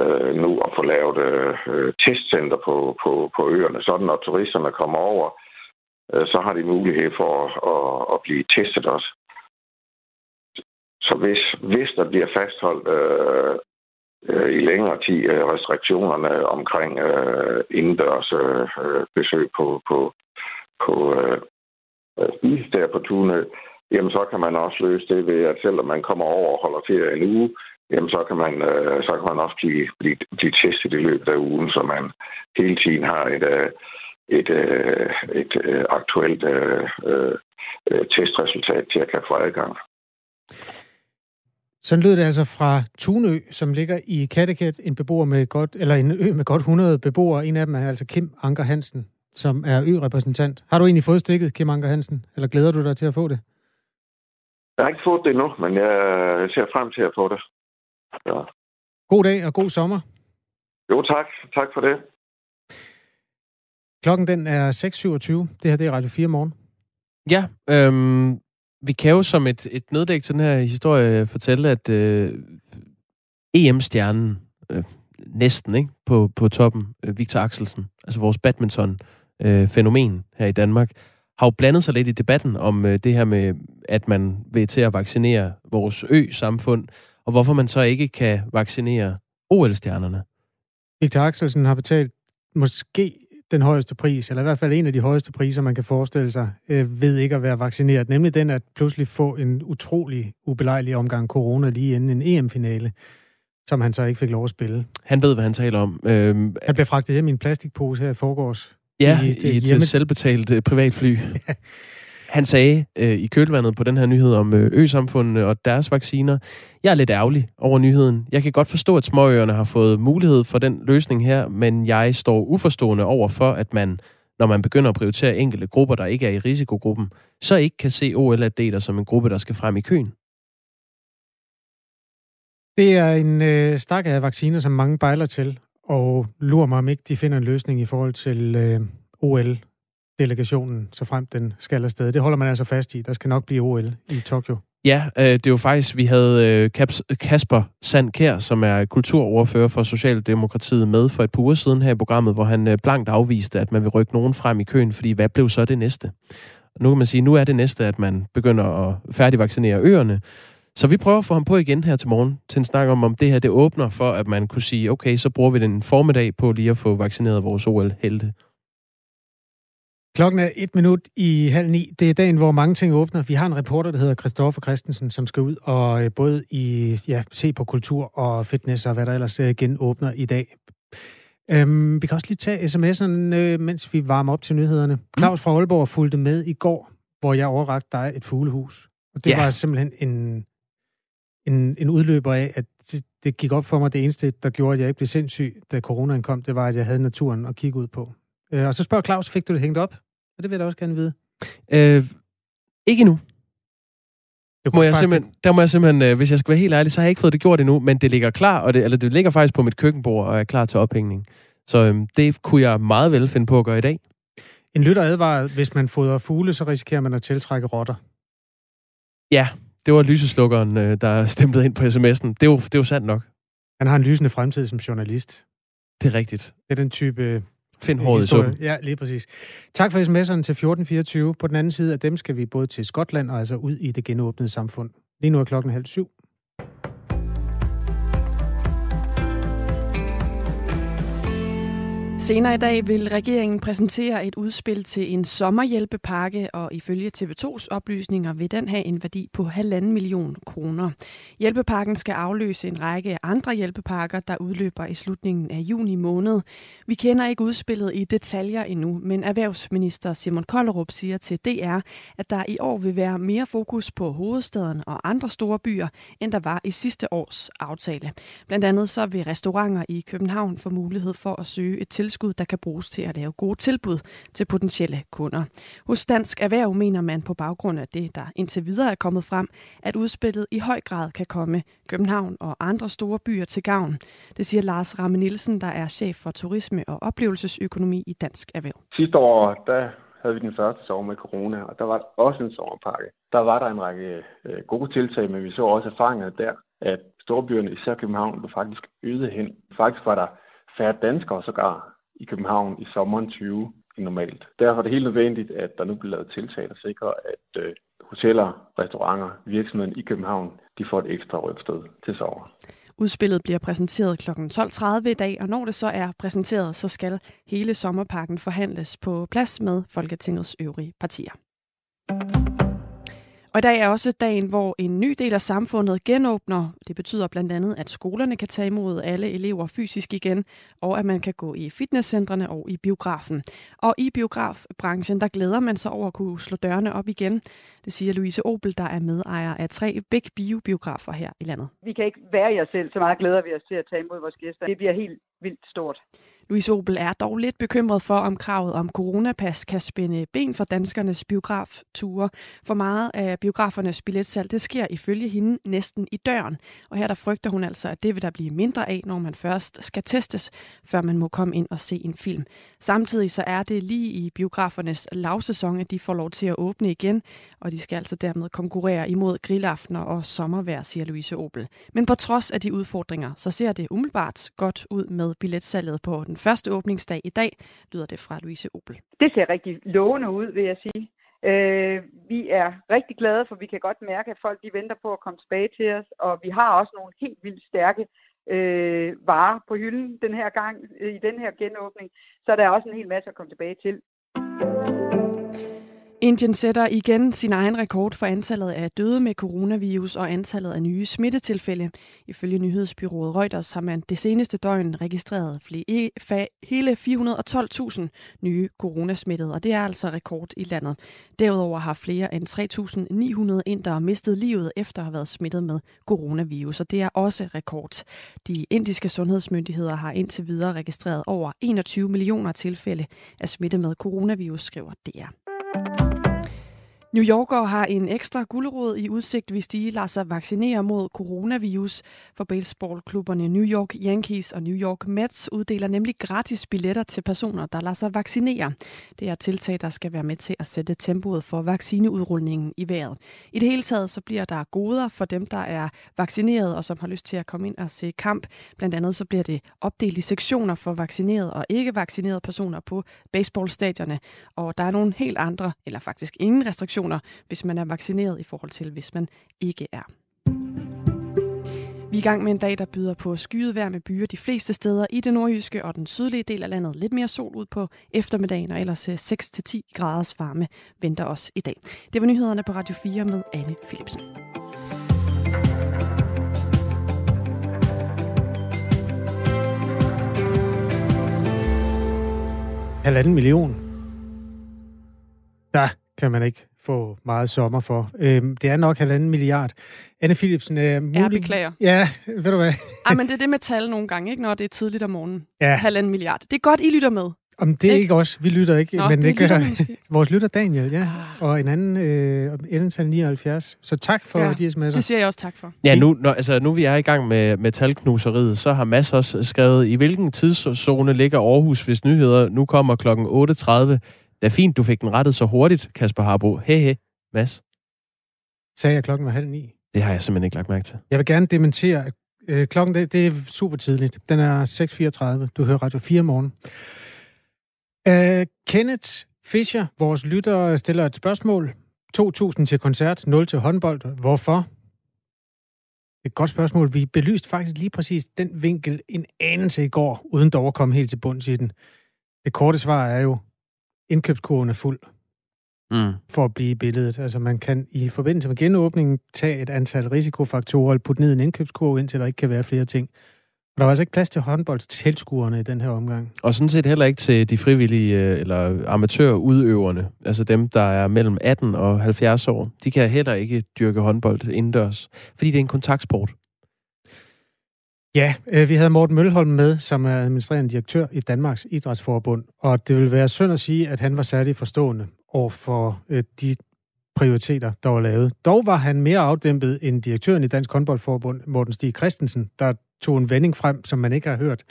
øh, nu at få lavet øh, testcenter på, på, på øerne, sådan når turisterne kommer over, øh, så har de mulighed for at, at, at blive testet også. Så hvis, hvis der bliver fastholdt øh, øh, i længere tid øh, restriktionerne omkring øh, indendørs øh, øh besøg på, på, på øh, øh spise der på Tune, jamen så kan man også løse det ved, at selvom man kommer over og holder ferie en uge, jamen så kan man, øh, så kan man også blive, blive, blive testet i løbet af ugen, så man hele tiden har et, øh, et, øh, et øh, aktuelt øh, øh, testresultat til at kan få adgang. Sådan lød det altså fra Tunø, som ligger i Kattegat, en beboer med godt, eller en ø med godt 100 beboere. En af dem er altså Kim Anker Hansen, som er ø-repræsentant. Har du egentlig fået stikket, Kim Anker Hansen, eller glæder du dig til at få det? Jeg har ikke fået det endnu, men jeg ser frem til at få det. Ja. God dag og god sommer. Jo, tak. Tak for det. Klokken den er 6.27. Det her det er Radio 4 morgen. Ja, øhm, vi kan jo som et, et neddæk til den her historie øh, fortælle, at øh, EM-stjernen, øh, næsten ikke, på, på toppen, øh, Victor Axelsen, altså vores badminton-fænomen øh, her i Danmark, har jo blandet sig lidt i debatten om øh, det her med, at man vil til at vaccinere vores ø-samfund, og hvorfor man så ikke kan vaccinere OL-stjernerne. Victor Axelsen har betalt måske den højeste pris, eller i hvert fald en af de højeste priser, man kan forestille sig, øh, ved ikke at være vaccineret. Nemlig den at pludselig få en utrolig ubelejlig omgang corona lige inden en EM-finale, som han så ikke fik lov at spille. Han ved, hvad han taler om. Øhm, han blev fragtet hjem i en plastikpose her i forgårs. Ja, i et, i et selvbetalt uh, privatfly. (laughs) Han sagde øh, i kølvandet på den her nyhed om øh, og deres vacciner, jeg er lidt ærgerlig over nyheden. Jeg kan godt forstå, at småøerne har fået mulighed for den løsning her, men jeg står uforstående over for, at man, når man begynder at prioritere enkelte grupper, der ikke er i risikogruppen, så ikke kan se OL-atleter som en gruppe, der skal frem i køen. Det er en øh, stak af vacciner, som mange bejler til, og lurer mig om ikke, de finder en løsning i forhold til øh, OL delegationen, så frem den skal afsted. Det holder man altså fast i. Der skal nok blive OL i Tokyo. Ja, øh, det var faktisk, vi havde øh, Kasper Sandkær, som er kulturordfører for Socialdemokratiet, med for et par uger siden her i programmet, hvor han øh, blankt afviste, at man vil rykke nogen frem i køen, fordi hvad blev så det næste? Nu kan man sige, nu er det næste, at man begynder at færdigvaccinere øerne. Så vi prøver at få ham på igen her til morgen, til en snak om, om det her det åbner for, at man kunne sige, okay, så bruger vi den formiddag på lige at få vaccineret vores OL-helte. Klokken er et minut i halv ni. Det er dagen, hvor mange ting åbner. Vi har en reporter, der hedder Christoffer Christensen, som skal ud og øh, både i, ja, se på kultur og fitness og hvad der ellers øh, igen åbner i dag. Øhm, vi kan også lige tage sms'erne, øh, mens vi varmer op til nyhederne. Claus fra Aalborg fulgte med i går, hvor jeg overrakte dig et fuglehus. Og det ja. var simpelthen en, en, en udløber af, at det, det gik op for mig. Det eneste, der gjorde, at jeg ikke blev sindssyg, da coronaen kom, det var, at jeg havde naturen at kigge ud på. Øh, og så spørger Claus, fik du det hængt op? Og det vil jeg da også gerne vide. Øh, ikke nu. Må jeg simpelthen, der må jeg simpelthen, øh, hvis jeg skal være helt ærlig, så har jeg ikke fået det gjort endnu, men det ligger klar, og det, eller det ligger faktisk på mit køkkenbord og er klar til ophængning. Så øhm, det kunne jeg meget vel finde på at gøre i dag. En lytter advarer, hvis man fodrer fugle, så risikerer man at tiltrække rotter. Ja, det var lyseslukkeren, øh, der stemplede ind på sms'en. Det er, jo, det er jo sandt nok. Han har en lysende fremtid som journalist. Det er rigtigt. Det er den type Find håret i suppen. Ja, lige præcis. Tak for sms'erne til 1424. På den anden side af dem skal vi både til Skotland og altså ud i det genåbnede samfund. Lige nu er klokken halv syv. Senere i dag vil regeringen præsentere et udspil til en sommerhjælpepakke, og ifølge TV2's oplysninger vil den have en værdi på halvanden million kroner. Hjælpepakken skal afløse en række andre hjælpepakker, der udløber i slutningen af juni måned. Vi kender ikke udspillet i detaljer endnu, men erhvervsminister Simon Kollerup siger til DR, at der i år vil være mere fokus på hovedstaden og andre store byer, end der var i sidste års aftale. Blandt andet så vil restauranter i København få mulighed for at søge et tilskud, der kan bruges til at lave gode tilbud til potentielle kunder. Hos Dansk Erhverv mener man på baggrund af det, der indtil videre er kommet frem, at udspillet i høj grad kan komme København og andre store byer til gavn. Det siger Lars Ramme Nielsen, der er chef for turisme og oplevelsesøkonomi i Dansk Erhverv. Sidste år, der havde vi den første sommer med corona, og der var også en sommerpakke. Der var der en række øh, gode tiltag, men vi så også erfaringer der, at storbyerne, især København, blev faktisk øget hen. Faktisk var der færre danskere sågar i København i sommeren 20 end normalt. Derfor er det helt nødvendigt, at der nu bliver lavet tiltag, der sikrer, at øh, hoteller, restauranter, virksomheden i København, de får et ekstra røgsted til sommer. Udspillet bliver præsenteret kl. 12.30 i dag, og når det så er præsenteret, så skal hele sommerpakken forhandles på plads med Folketingets øvrige partier. Og i dag er også dagen, hvor en ny del af samfundet genåbner. Det betyder blandt andet, at skolerne kan tage imod alle elever fysisk igen, og at man kan gå i fitnesscentrene og i biografen. Og i biografbranchen, der glæder man sig over at kunne slå dørene op igen. Det siger Louise Obel, der er medejer af tre Big Bio-biografer her i landet. Vi kan ikke være i os selv, så meget glæder vi os til at tage imod vores gæster. Det bliver helt vildt stort. Louise Opel er dog lidt bekymret for, om kravet om coronapas kan spænde ben for danskernes biografture. For meget af biografernes billetsalg, det sker ifølge hende næsten i døren. Og her der frygter hun altså, at det vil der blive mindre af, når man først skal testes, før man må komme ind og se en film. Samtidig så er det lige i biografernes lavsæson, at de får lov til at åbne igen, og de skal altså dermed konkurrere imod grillaftener og sommervejr, siger Louise Opel. Men på trods af de udfordringer, så ser det umiddelbart godt ud med billetsalget på den første åbningsdag i dag, lyder det fra Louise Opel. Det ser rigtig lovende ud, vil jeg sige. Øh, vi er rigtig glade, for vi kan godt mærke, at folk de venter på at komme tilbage til os, og vi har også nogle helt vildt stærke øh, varer på hylden den her gang, øh, i den her genåbning, så der er også en hel masse at komme tilbage til. Indien sætter igen sin egen rekord for antallet af døde med coronavirus og antallet af nye smittetilfælde. Ifølge nyhedsbyrået Reuters har man det seneste døgn registreret flere, hele 412.000 nye coronasmittede, og det er altså rekord i landet. Derudover har flere end 3.900 indere mistet livet efter at have været smittet med coronavirus, og det er også rekord. De indiske sundhedsmyndigheder har indtil videre registreret over 21 millioner tilfælde af smitte med coronavirus, skriver DR. New Yorker har en ekstra gulerod i udsigt, hvis de lader sig vaccinere mod coronavirus. For baseballklubberne New York Yankees og New York Mets uddeler nemlig gratis billetter til personer, der lader sig vaccinere. Det er tiltag, der skal være med til at sætte tempoet for vaccineudrulningen i vejret. I det hele taget så bliver der goder for dem, der er vaccineret og som har lyst til at komme ind og se kamp. Blandt andet så bliver det opdelt i sektioner for vaccinerede og ikke vaccinerede personer på baseballstadierne. Og der er nogle helt andre, eller faktisk ingen restriktioner restriktioner, hvis man er vaccineret i forhold til, hvis man ikke er. Vi er i gang med en dag, der byder på skyet vejr med byer de fleste steder i det nordjyske og den sydlige del af landet. Lidt mere sol ud på eftermiddagen, og ellers øh, 6-10 graders varme venter os i dag. Det var nyhederne på Radio 4 med Anne Philipsen. Halvanden million. Der kan man ikke få meget sommer for. Øhm, det er nok halvanden milliard. Anne Philipsen... Øh, mulig... Jeg beklager. Ja, ved du hvad? Ej, men det er det med tal nogle gange, ikke? når det er tidligt om morgenen. Ja. Halvanden milliard. Det er godt, I lytter med. Om det er ikke, ikke os. Vi lytter ikke, Nå, men det, det gør (laughs) vores lytter Daniel, ja. Ah. Og en anden, øh, endetal 79. Så tak for ja, de sms'er. Det siger jeg også tak for. Ja, nu, når, altså, nu vi er i gang med, med talknuseriet, så har Mads også skrevet, i hvilken tidszone ligger Aarhus, hvis nyheder nu kommer kl. 8.30 det er fint, du fik den rettet så hurtigt, Kasper Harbo. He he. Mads? Sagde jeg, klokken var halv ni? Det har jeg simpelthen ikke lagt mærke til. Jeg vil gerne dementere, at øh, klokken det, det er super tidligt. Den er 6.34. Du hører Radio 4 morgen. Uh, Kenneth Fischer, vores lytter, stiller et spørgsmål. 2.000 til koncert, 0 til håndbold. Hvorfor? Et godt spørgsmål. Vi belyste faktisk lige præcis den vinkel en anelse i går, uden dog at komme helt til bunds i den. det korte svar er jo, indkøbskurven er fuld mm. for at blive i billedet. Altså man kan i forbindelse med genåbningen tage et antal risikofaktorer og putte ned i en indkøbskurve, indtil der ikke kan være flere ting. Og der var altså ikke plads til håndboldstilskuerne i den her omgang. Og sådan set heller ikke til de frivillige øh, eller amatørudøverne, altså dem, der er mellem 18 og 70 år. De kan heller ikke dyrke håndbold indendørs, fordi det er en kontaktsport. Ja, øh, vi havde Morten Mølholm med, som er administrerende direktør i Danmarks Idrætsforbund, og det vil være synd at sige, at han var særlig forstående over for øh, de prioriteter, der var lavet. Dog var han mere afdæmpet end direktøren i Dansk Håndboldforbund, Morten Stig Christensen, der tog en vending frem, som man ikke har hørt.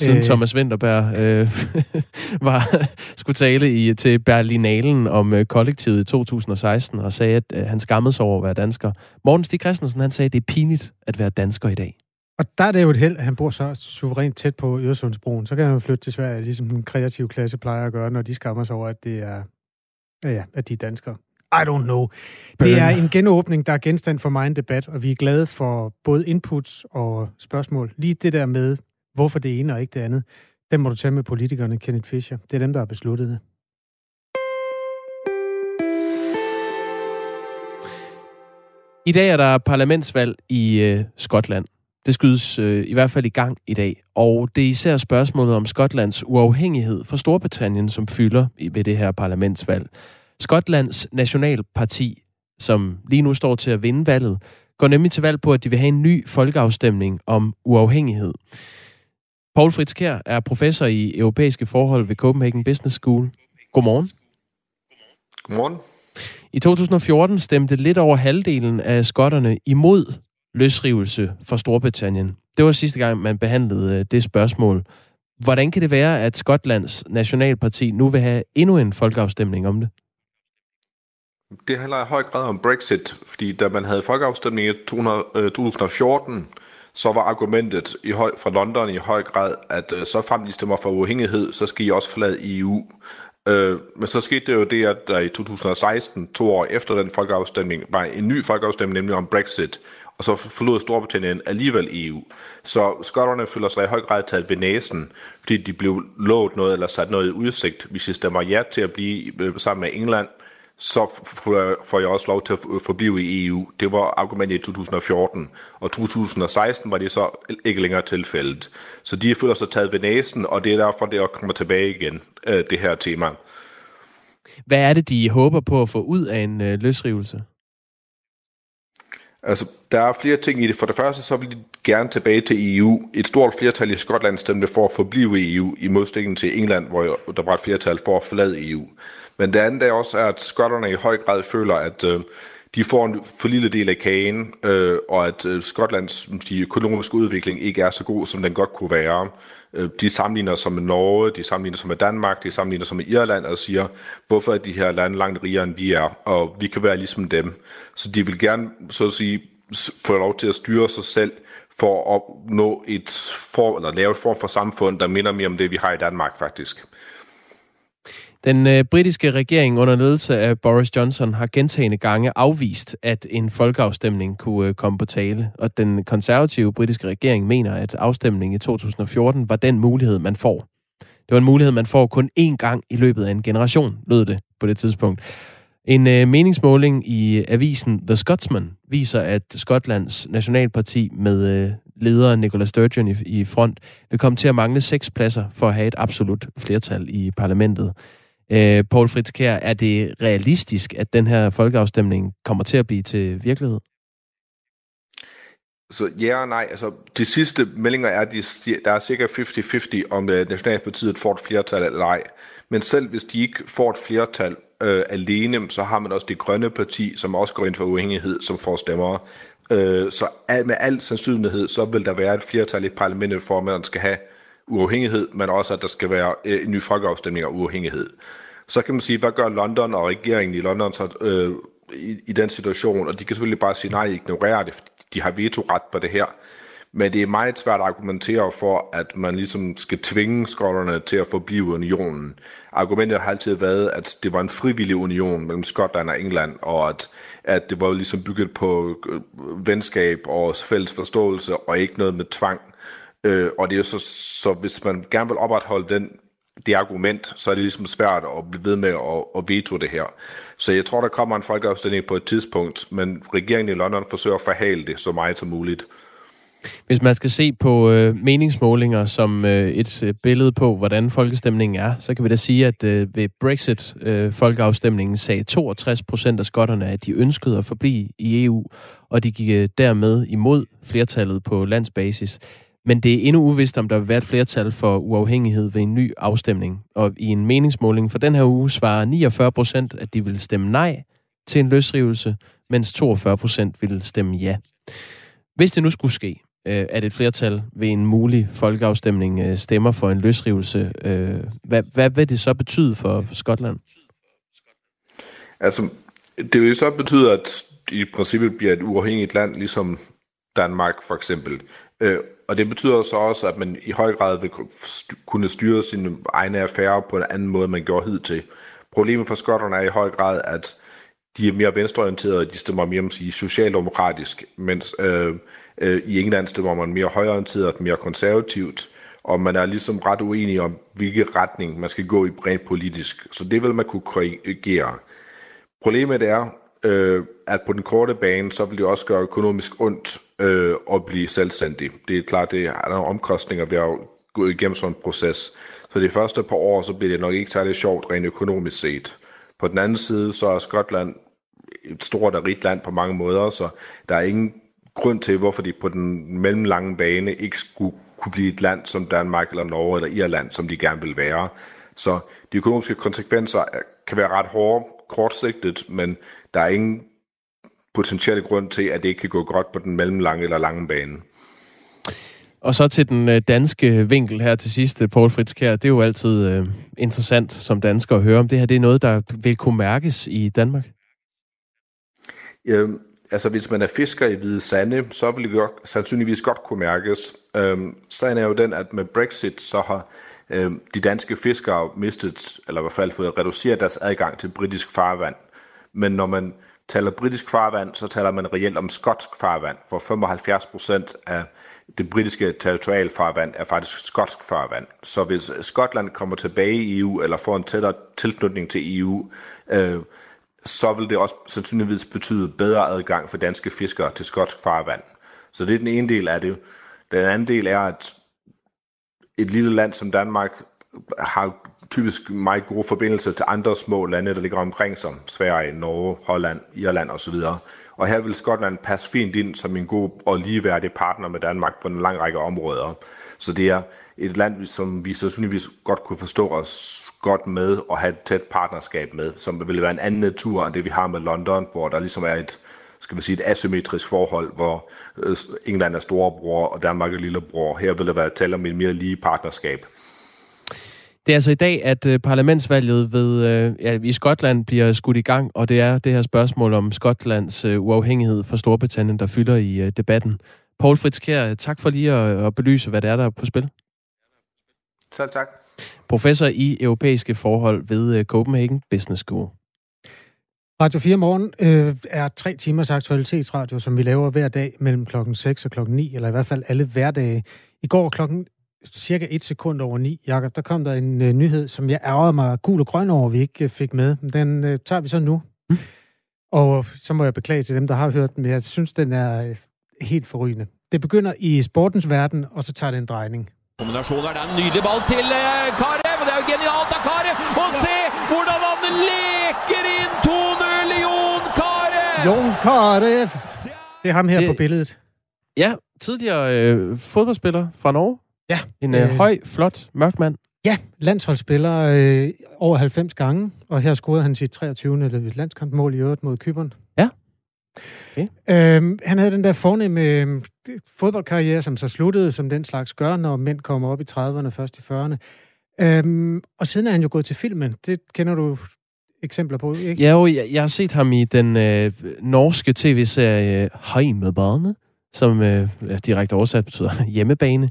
Siden øh, Thomas Winterberg øh, (laughs) var, skulle tale i, til Berlinalen om øh, kollektivet i 2016 og sagde, at øh, han skammede sig over at være dansker. Morten Stig Christensen han sagde, at det er pinligt at være dansker i dag. Og der er det jo et held, at han bor så suverænt tæt på Øresundsbroen. Så kan han flytte til Sverige, ligesom den kreative klasse plejer at gøre, når de skammer sig over, at, det er, ja, at de er danskere. I don't know. Det er en genåbning, der er genstand for mig en debat, og vi er glade for både inputs og spørgsmål. Lige det der med, hvorfor det ene og ikke det andet, den må du tage med politikerne, Kenneth Fischer. Det er dem, der har besluttet det. I dag er der parlamentsvalg i øh, Skotland. Det skydes øh, i hvert fald i gang i dag, og det er især spørgsmålet om Skotlands uafhængighed for Storbritannien, som fylder ved det her parlamentsvalg. Skotlands Nationalparti, som lige nu står til at vinde valget, går nemlig til valg på, at de vil have en ny folkeafstemning om uafhængighed. Paul Fritz Kjær er professor i europæiske forhold ved Copenhagen Business School. Godmorgen. Godmorgen. I 2014 stemte lidt over halvdelen af skotterne imod løsrivelse for Storbritannien. Det var sidste gang, man behandlede øh, det spørgsmål. Hvordan kan det være, at Skotlands Nationalparti nu vil have endnu en folkeafstemning om det? Det handler i høj grad om Brexit, fordi da man havde folkeafstemning i 2014, øh, så var argumentet i høj, fra London i høj grad, at øh, så frem I stemmer for uafhængighed, så skal I også forlade EU. Øh, men så skete det jo det, at der i 2016, to år efter den folkeafstemning, var en ny folkeafstemning, nemlig om Brexit, og så forlod Storbritannien alligevel EU. Så skotterne føler sig i høj grad taget ved næsen, fordi de blev lovet noget eller sat noget i udsigt. Hvis de stemmer ja til at blive øh, sammen med England, så får jeg også lov til at forblive i EU. Det var argumentet i 2014, og 2016 var det så ikke længere tilfældet. Så de føler sig taget ved næsen, og det er derfor, det kommer tilbage igen, øh, det her tema. Hvad er det, de håber på at få ud af en øh, løsrivelse? Altså, der er flere ting i det. For det første, så vil de gerne tilbage til EU. Et stort flertal i Skotland stemte for at forblive i EU, i modsætning til England, hvor der var et flertal for at forlade EU. Men det andet er også, at skotterne i høj grad føler, at øh, de får en for lille del af kagen, øh, og at øh, Skotlands de økonomiske udvikling ikke er så god, som den godt kunne være. Øh, de sammenligner sig med Norge, de sammenligner sig med Danmark, de sammenligner sig med Irland og siger, hvorfor er de her lande langt rigere end vi er, og vi kan være ligesom dem. Så de vil gerne, så at sige, få lov til at styre sig selv for at nå et form, eller lave et form for samfund, der minder mere om det, vi har i Danmark faktisk. Den øh, britiske regering under ledelse af Boris Johnson har gentagende gange afvist, at en folkeafstemning kunne øh, komme på tale. Og den konservative britiske regering mener, at afstemningen i 2014 var den mulighed, man får. Det var en mulighed, man får kun én gang i løbet af en generation, lød det på det tidspunkt. En øh, meningsmåling i avisen The Scotsman viser, at Skotlands nationalparti med øh, leder Nicola Sturgeon i, i front vil komme til at mangle seks pladser for at have et absolut flertal i parlamentet. Øh, Paul Fritz er det realistisk, at den her folkeafstemning kommer til at blive til virkelighed? Så ja og nej. Altså, de sidste meldinger er, at de, der er cirka 50-50 om øh, Nationalpartiet får et flertal eller ej. Men selv hvis de ikke får et flertal øh, alene, så har man også det grønne parti, som også går ind for uafhængighed, som får stemmer. Øh, så al, med al sandsynlighed, så vil der være et flertal i parlamentet for, at man skal have uafhængighed, men også at der skal være øh, en ny folkeafstemning af uafhængighed. Så kan man sige, hvad gør London og regeringen i London så, øh, i, i den situation? Og de kan selvfølgelig bare sige nej, ignorere det, de har veto-ret på det her. Men det er meget svært at argumentere for, at man ligesom skal tvinge skotterne til at forblive unionen. Argumentet har altid været, at det var en frivillig union mellem Skotland og England, og at, at det var ligesom bygget på øh, venskab og fælles forståelse, og ikke noget med tvang. Øh, og det er jo så, så hvis man gerne vil opretholde den det argument, så er det ligesom svært at blive ved med at, at veto det her. Så jeg tror, der kommer en folkeafstemning på et tidspunkt, men regeringen i London forsøger at forhale det så meget som muligt. Hvis man skal se på øh, meningsmålinger som øh, et øh, billede på, hvordan folkestemningen er, så kan vi da sige, at øh, ved Brexit-folkeafstemningen øh, sagde 62 procent af skotterne, at de ønskede at forblive i EU, og de gik øh, dermed imod flertallet på landsbasis. Men det er endnu uvist, om der vil være et flertal for uafhængighed ved en ny afstemning. Og i en meningsmåling for den her uge svarer 49 procent, at de vil stemme nej til en løsrivelse, mens 42 procent vil stemme ja. Hvis det nu skulle ske, øh, at et flertal ved en mulig folkeafstemning øh, stemmer for en løsrivelse, øh, hvad, hvad vil det så betyde for, for Skotland? Altså, det vil så betyde, at i princippet bliver et uafhængigt land, ligesom Danmark for eksempel. Øh, og det betyder så også, at man i høj grad vil kunne styre sine egne affærer på en anden måde, man gjorde hidtil. Problemet for skotterne er i høj grad, at de er mere venstreorienterede, de stemmer mere om sige, socialdemokratisk, mens øh, øh, i England stemmer man mere højreorienteret, mere konservativt, og man er ligesom ret uenig om, hvilken retning man skal gå i rent politisk. Så det vil man kunne korrigere. Problemet er, øh, at på den korte bane, så vil det også gøre økonomisk ondt øh, at blive selvstændig. Det er klart, det er nogle omkostninger ved at gå igennem sådan en proces. Så de første par år, så bliver det nok ikke særlig sjovt rent økonomisk set. På den anden side, så er Skotland et stort og rigt land på mange måder, så der er ingen grund til, hvorfor de på den mellemlange bane ikke skulle kunne blive et land som Danmark eller Norge eller Irland, som de gerne vil være. Så de økonomiske konsekvenser kan være ret hårde kortsigtet, men der er ingen potentielle grund til, at det ikke kan gå godt på den mellemlange eller lange bane. Og så til den øh, danske vinkel her til sidst, øh, Paul Fritzkær. Det er jo altid øh, interessant som dansker at høre om det her. Det er noget, der vil kunne mærkes i Danmark? Ja, altså hvis man er fisker i Hvide Sande, så vil det godt, sandsynligvis godt kunne mærkes. Øhm, sagen er jo den, at med Brexit, så har øh, de danske fiskere mistet, eller i hvert fald fået reduceret deres adgang til britisk farvand. Men når man taler britisk farvand, så taler man reelt om skotsk farvand, for 75 procent af det britiske territorialfarvand er faktisk skotsk farvand. Så hvis Skotland kommer tilbage i EU, eller får en tættere tilknytning til EU, øh, så vil det også sandsynligvis betyde bedre adgang for danske fiskere til skotsk farvand. Så det er den ene del af det. Den anden del er, at et lille land som Danmark har typisk meget gode forbindelser til andre små lande, der ligger omkring, som Sverige, Norge, Holland, Irland osv. Og her vil Skotland passe fint ind som en god og ligeværdig partner med Danmark på en lang række områder. Så det er et land, som vi sandsynligvis godt kunne forstå os godt med og have et tæt partnerskab med, som vil være en anden natur end det, vi har med London, hvor der ligesom er et, skal vi sige, et asymmetrisk forhold, hvor øh, England er storebror og Danmark er lillebror. Her vil der være tale om et mere lige partnerskab. Det er altså i dag, at øh, parlamentsvalget ved, øh, ja, i Skotland bliver skudt i gang, og det er det her spørgsmål om Skotlands uafhængighed for Storbritannien, der fylder i debatten. Paul Fritz Kjær, tak for lige at, at belyse, hvad det er, der er på spil. Selv tak. Professor i europæiske forhold ved Copenhagen Business School. Radio 4 Morgen øh, er tre timers aktualitetsradio, som vi laver hver dag mellem klokken 6 og klokken 9, eller i hvert fald alle hverdage. I går klokken cirka et sekund over ni, Jakob, der kom der en uh, nyhed, som jeg ærgerede mig gul og grøn over, vi ikke uh, fik med. Den uh, tager vi så nu. Mm. Og så må jeg beklage til dem, der har hørt den, men jeg synes, den er uh, helt forrygende. Det begynder i sportens verden, og så tager det en drejning. Kombinasjoner, det er en nydelig ball til uh, Karev, det er jo genialt av Karev, og se hvordan han leker inn 2-0, Jon Karev! Jon Karev! Det er ham her det, på billedet. Ja, tidligere øh, fodboldspiller fra Norge. Ja. En øh, øh, høj, flot, mørk mand. Ja, landsholdsspiller øh, over 90 gange, og her scorede han sit 23. landskampmål i øvrigt mod Kyberen. Ja. Okay. Øhm, han havde den der fornemme øh, fodboldkarriere, som så sluttede, som den slags gør, når mænd kommer op i 30'erne, først i 40'erne. Øhm, og siden er han jo gået til filmen. Det kender du eksempler på, ikke? Ja, jo, jeg, jeg har set ham i den øh, norske tv-serie Heimebane, som øh, direkte oversat betyder (laughs) hjemmebane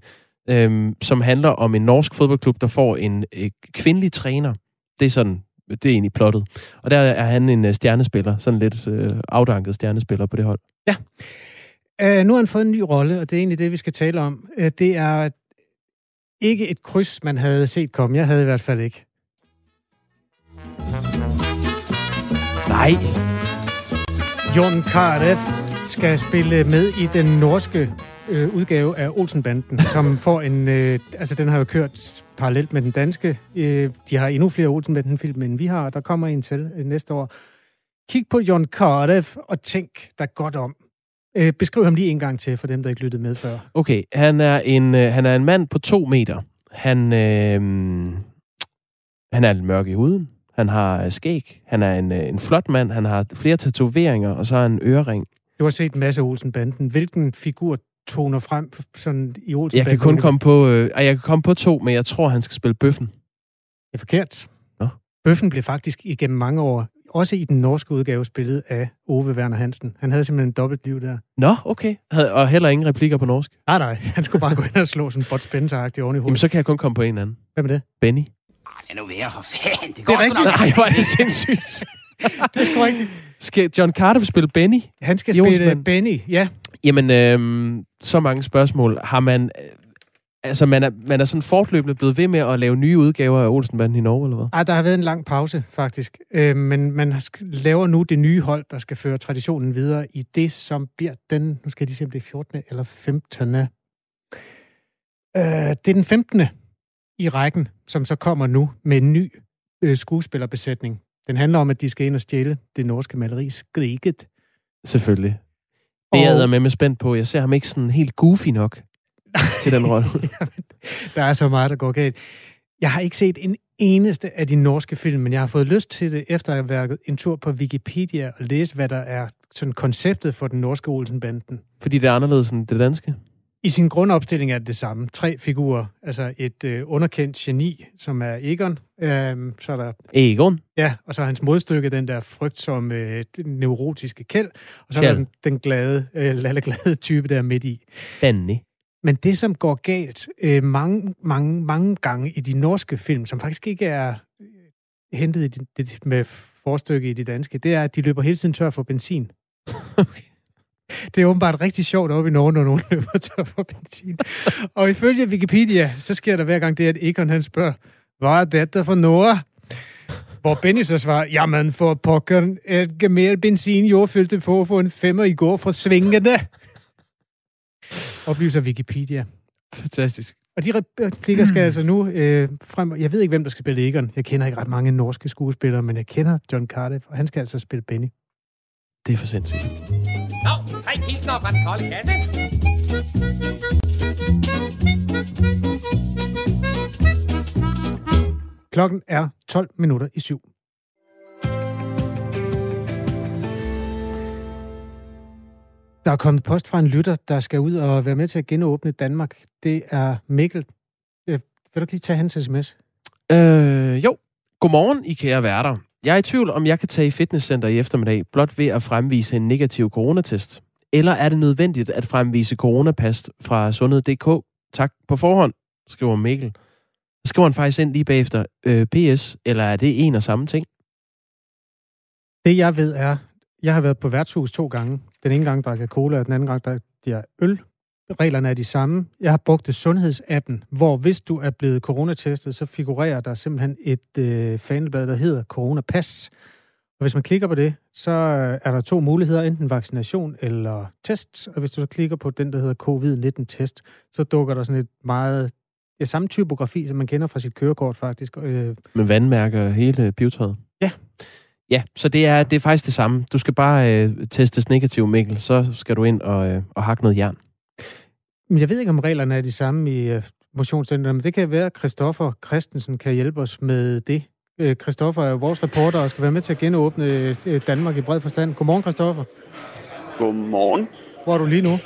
øhm, som handler om en norsk fodboldklub, der får en øh, kvindelig træner. Det er sådan, det er egentlig plottet. Og der er han en øh, stjernespiller, sådan lidt øh, afdanket stjernespiller på det hold. Ja. Uh, nu har han fået en ny rolle, og det er egentlig det, vi skal tale om. Uh, det er ikke et kryds, man havde set komme. Jeg havde i hvert fald ikke. Nej. Jon Cardiff skal spille med i den norske øh, udgave af Olsenbanden, (laughs) som får en... Øh, altså, den har jo kørt parallelt med den danske. Øh, de har endnu flere Olsenbanden-film, end vi har. Der kommer en til øh, næste år. Kig på Jon Cardiff og tænk dig godt om. Øh, beskriv ham lige en gang til, for dem, der ikke lyttede med før. Okay, han er en, øh, han er en mand på to meter. Han, øh, han er lidt mørk i huden. Han har øh, skæg. Han er en, øh, en flot mand. Han har flere tatoveringer, og så har han en ørering. Du har set en masse Olsenbanden. Hvilken figur toner frem sådan i Jeg Olsenbanden? kan kun komme på, øh, jeg kan komme på to, men jeg tror, han skal spille bøffen. Det er forkert. Nå. Bøffen blev faktisk igennem mange år, også i den norske udgave, spillet af Ove Werner Hansen. Han havde simpelthen en dobbelt liv der. Nå, okay. Og heller ingen replikker på norsk. Nej, nej. Han skulle bare gå ind og slå sådan en Bud Spencer-agtig oven i Jamen, hovedet. så kan jeg kun komme på en anden. Hvem er det? Benny. Det er nu mere for fanden. Det Det går er sgu rigtigt. Nej, hvor er det sindssygt. (laughs) Det er sgu rigtigt. Skal John Carter spille Benny? Han skal I spille. Benny, ja. Jamen, øh, så mange spørgsmål. Har man... Øh, altså, man er, man er sådan fortløbende blevet ved med at lave nye udgaver af Olsenbanden i Norge, eller hvad? Ej, der har været en lang pause, faktisk. Øh, men man laver nu det nye hold, der skal føre traditionen videre i det, som bliver den... Nu skal jeg lige se, om det er 14. eller 15. Øh, det er den 15. i rækken, som så kommer nu med en ny øh, skuespillerbesætning. Den handler om, at de skal ind og stjæle det norske maleri Skriget. Selvfølgelig. Det er jeg med med spændt på. Jeg ser ham ikke sådan helt goofy nok (laughs) til den rolle. Der er så meget, der går galt. Jeg har ikke set en eneste af de norske film, men jeg har fået lyst til det, efter at have været en tur på Wikipedia og læse, hvad der er sådan konceptet for den norske Olsenbanden. Fordi det er anderledes end det danske. I sin grundopstilling er det det samme. Tre figurer. Altså et øh, underkendt geni, som er Egon. Øhm, så er der, Egon. ja, og så er hans modstykke, den der frygtsomme, øh, neurotiske kæld. Og så er Kjeld. der den, den glade, øh, lalleglade type der midt i. Benny. Men det, som går galt øh, mange, mange, mange gange i de norske film, som faktisk ikke er øh, hentet i de, de, med forstykke i de danske, det er, at de løber hele tiden tør for benzin. (laughs) Det er åbenbart rigtig sjovt oppe i Norge, når nogen (laughs) løber tør for benzin. Og ifølge Wikipedia, så sker der hver gang det, at Egon han spørger, hvad er dette for Norge? Hvor Benny så svarer, jamen for pokker, et mere benzin, jeg fyldte på for en femmer i går for svingende. Oplyser Wikipedia. Fantastisk. Og de replikker skal altså nu øh, frem... Jeg ved ikke, hvem der skal spille Egon. Jeg kender ikke ret mange norske skuespillere, men jeg kender John Cardiff, og han skal altså spille Benny. Det er for sindssygt. Nå, tre pilsner fra den kolde kasse. Klokken er 12 minutter i syv. Der er kommet post fra en lytter, der skal ud og være med til at genåbne Danmark. Det er Mikkel. Øh, vil du ikke lige tage hans sms? Øh, jo. Godmorgen, I kære værter. Jeg er i tvivl, om jeg kan tage i fitnesscenter i eftermiddag, blot ved at fremvise en negativ coronatest. Eller er det nødvendigt at fremvise coronapast fra sundhed.dk? Tak på forhånd, skriver Mikkel. Så skriver han faktisk ind lige bagefter, øh, PS, eller er det en og samme ting? Det jeg ved er, jeg har været på værtshus to gange. Den ene gang drak jeg cola, og den anden gang drak jeg øl. Reglerne er de samme. Jeg har brugt det sundhedsappen, hvor hvis du er blevet coronatestet, så figurerer der simpelthen et øh, faneblad, der hedder Coronapas. Og hvis man klikker på det, så øh, er der to muligheder, enten vaccination eller test. Og hvis du så klikker på den, der hedder COVID-19-test, så dukker der sådan et meget... Ja, samme typografi, som man kender fra sit kørekort faktisk. Øh, Med vandmærker hele pivetøjet? Ja. Ja, så det er, det er faktisk det samme. Du skal bare øh, testes negativ, Mikkel, så skal du ind og, øh, og hakke noget jern. Men jeg ved ikke, om reglerne er de samme i øh, motionscenteret, men det kan være, at Christoffer Christensen kan hjælpe os med det. Øh, Christoffer er vores reporter og skal være med til at genåbne øh, Danmark i bred forstand. Godmorgen, Christoffer. Godmorgen. Hvor er du lige nu?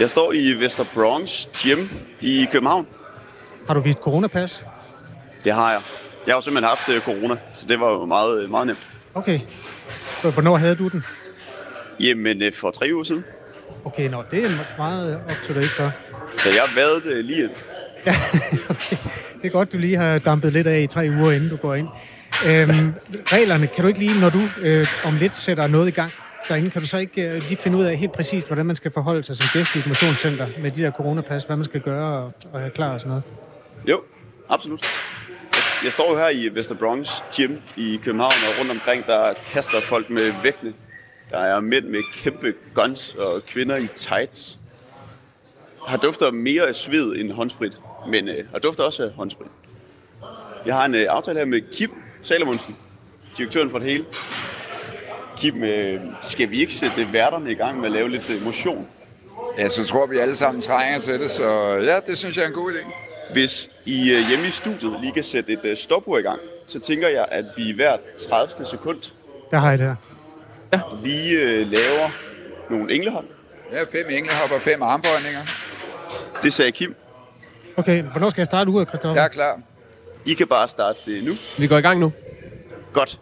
Jeg står i Vester Bronx Gym i København. Har du vist coronapas? Det har jeg. Jeg har jo simpelthen haft corona, så det var jo meget, meget nemt. Okay. Hvornår havde du den? Jamen, for tre uger siden. Okay, nå, det er meget up to date så. Så jeg været det lige ind. (laughs) Ja, okay. Det er godt, du lige har dampet lidt af i tre uger, inden du går ind. Øhm, reglerne, kan du ikke lige, når du øh, om lidt sætter noget i gang derinde, kan du så ikke øh, lige finde ud af helt præcist, hvordan man skal forholde sig som gæst i et motionscenter med de der coronapas, hvad man skal gøre og, og have klar og sådan noget? Jo, absolut. Jeg, jeg står jo her i Vester Bronx Gym i København, og rundt omkring, der kaster folk med vægtene. Der er mænd med kæmpe guns og kvinder i tights. Har dufter mere af sved end håndsprit, men øh, har dufter også af håndsprit. Jeg har en øh, aftale her med Kim Salomonsen, direktøren for det hele. Kim, øh, skal vi ikke sætte værterne i gang med at lave lidt øh, motion? Ja, så tror vi alle sammen trænger til det, så ja, det synes jeg er en god idé. Hvis I øh, hjemme i studiet lige kan sætte et øh, stopur i gang, så tænker jeg, at vi hvert 30. sekund Der har jeg det her. Lige øh, laver nogle englehop. Ja, fem englehop og fem armbøjninger. Det sagde Kim. Okay, hvornår skal jeg starte uret, Christoffer? Jeg er klar. I kan bare starte det nu. Vi går i gang nu. Godt.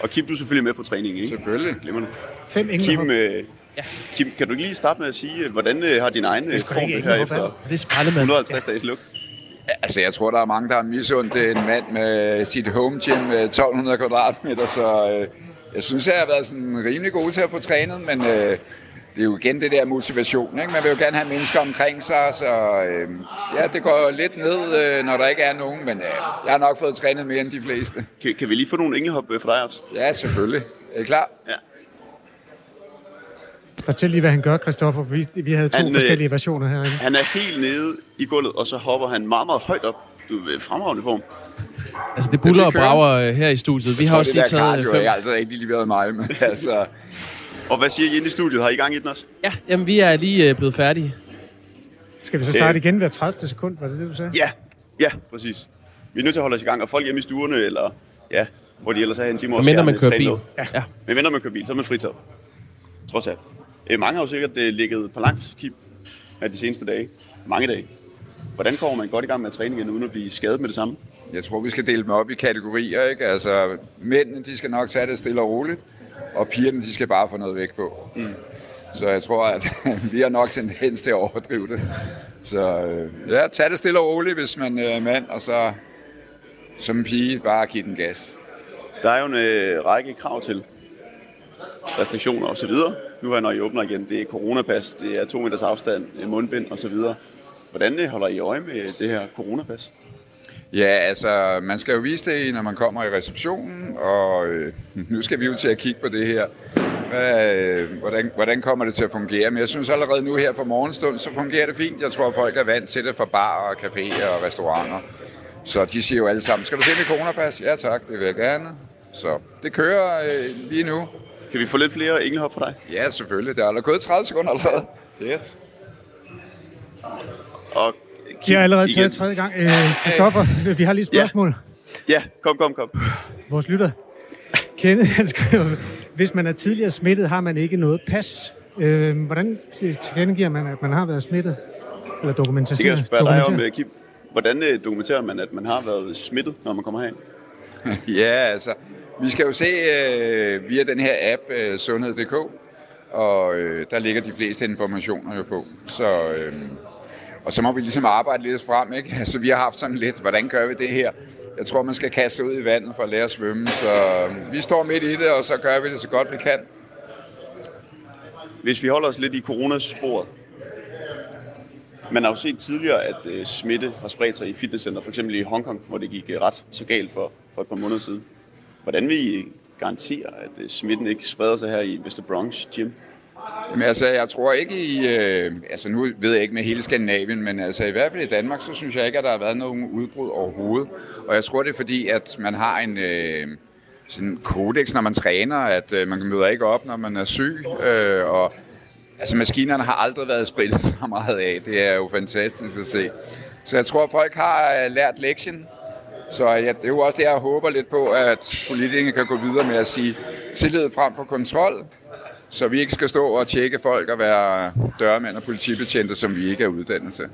Og Kim, du er selvfølgelig med på træningen, ikke? Selvfølgelig. Glimrende. Fem englehop. Kim, øh, Kim, kan du ikke lige starte med at sige, øh, hvordan øh, har din egen øh, form det her efter Det er sprællemand. 150 dages luk? Altså, jeg tror, der er mange, der har misundt en mand med sit home gym med 1200 kvadratmeter, så øh, jeg synes, jeg har været sådan rimelig god til at få trænet, men øh, det er jo igen det der motivation, ikke? Man vil jo gerne have mennesker omkring sig, så øh, ja, det går jo lidt ned, øh, når der ikke er nogen, men øh, jeg har nok fået trænet mere end de fleste. Kan, kan vi lige få nogle englehop øh, for dig også? Ja, selvfølgelig. Er I klar? Ja. Fortæl lige, hvad han gør, Christoffer. Vi, vi havde to Han, øh, forskellige versioner herinde. Han er helt nede i gulvet, og så hopper han meget, meget højt op. Du er fremragende form. Altså, det buller og brager øh, her i studiet. Vi Jeg har tror, også lige taget cardio øh, fem. er aldrig rigtig lige været mig, men (laughs) altså... Og hvad siger I inde i studiet? Har I gang i den også? Ja, jamen, vi er lige øh, blevet færdige. Skal vi så starte igen hver 30. sekund? Var det det, du sagde? Ja, ja, præcis. Vi er nødt til at holde os i gang, og folk hjemme i stuerne, eller ja, hvor de ellers er hen, de må også Mindre man kører bil. noget. Ja. Men mindre man kører bil, så er man fritaget. Trods alt. Øh, mange har jo sikkert øh, ligget på langs, Kim, af de seneste dage. Mange dage. Hvordan kommer man godt i gang med at træne igen, uden at blive skadet med det samme? Jeg tror, vi skal dele dem op i kategorier, ikke? Altså, mændene, de skal nok tage det stille og roligt, og pigerne, de skal bare få noget væk på. Mm. Så jeg tror, at (laughs) vi har nok tendens til at overdrive det. Så øh, ja, tag det stille og roligt, hvis man er mand, og så som en pige bare give den gas. Der er jo en øh, række krav til restriktioner og så videre. Nu her, når I åbner igen, det er coronapas, det er to meters afstand, øh, mundbind og så videre. Hvordan øh, holder I øje med det her coronapas? Ja, altså, man skal jo vise det, når man kommer i receptionen, og øh, nu skal vi jo til at kigge på det her. Øh, hvordan, hvordan kommer det til at fungere? Men jeg synes allerede nu her for morgenstund, så fungerer det fint. Jeg tror, folk er vant til det fra bar og caféer og restauranter. Så de siger jo alle sammen, skal du se mit coronapas? Ja tak, det vil jeg gerne. Så det kører øh, lige nu. Kan vi få lidt flere englehop for dig? Ja, selvfølgelig. Det er allerede gået 30 sekunder allerede. Shit. Og De har allerede taget tredje gang. Øh, Christoffer, vi har lige et spørgsmål. Ja, kom, kom, kom. Vores lytter, Kenneth, han skriver, hvis man er tidligere smittet, har man ikke noget pas. Øh, hvordan tilkendegiver man, at man har været smittet? Eller Det kan dokumentation? jeg spørge dig om, øh, Kim. Hvordan øh, dokumenterer man, at man har været smittet, når man kommer herind? (laughs) Ja, altså, vi skal jo se øh, via den her app, øh, sundhed.dk, og øh, der ligger de fleste informationer jo på. Så, øh, og så må vi ligesom arbejde lidt frem, ikke? (laughs) Altså, vi har haft sådan lidt, hvordan gør vi det her? Jeg tror, man skal kaste sig ud i vandet for at lære at svømme, så øh, vi står midt i det, og så gør vi det så godt vi kan. Hvis vi holder os lidt i coronasporet. Man har jo set tidligere, at øh, smitte har spredt sig i fitnesscenter, for eksempel i Hongkong, hvor det gik øh, ret så galt for, for et par måneder siden. Hvordan vil I garantere, at øh, smitten ikke spreder sig her i Vester Bronx Gym? Jamen, altså, jeg tror ikke i... Øh, altså, nu ved jeg ikke med hele Skandinavien, men altså, i hvert fald i Danmark, så synes jeg ikke, at der har været nogen udbrud overhovedet. Og jeg tror, det er fordi, at man har en... Øh, sådan en kodex, når man træner, at øh, man møder ikke op, når man er syg. Øh, og altså, maskinerne har aldrig været spritet (laughs) så meget af. Det er jo fantastisk at se. Så jeg tror, folk har øh, lært lektien. Så ja, det er jo også det, jeg håber lidt på, at politikerne kan gå videre med at sige tillid frem for kontrol, så vi ikke skal stå og tjekke folk og være dørmænd og politibetjente, som vi ikke er uddannet til.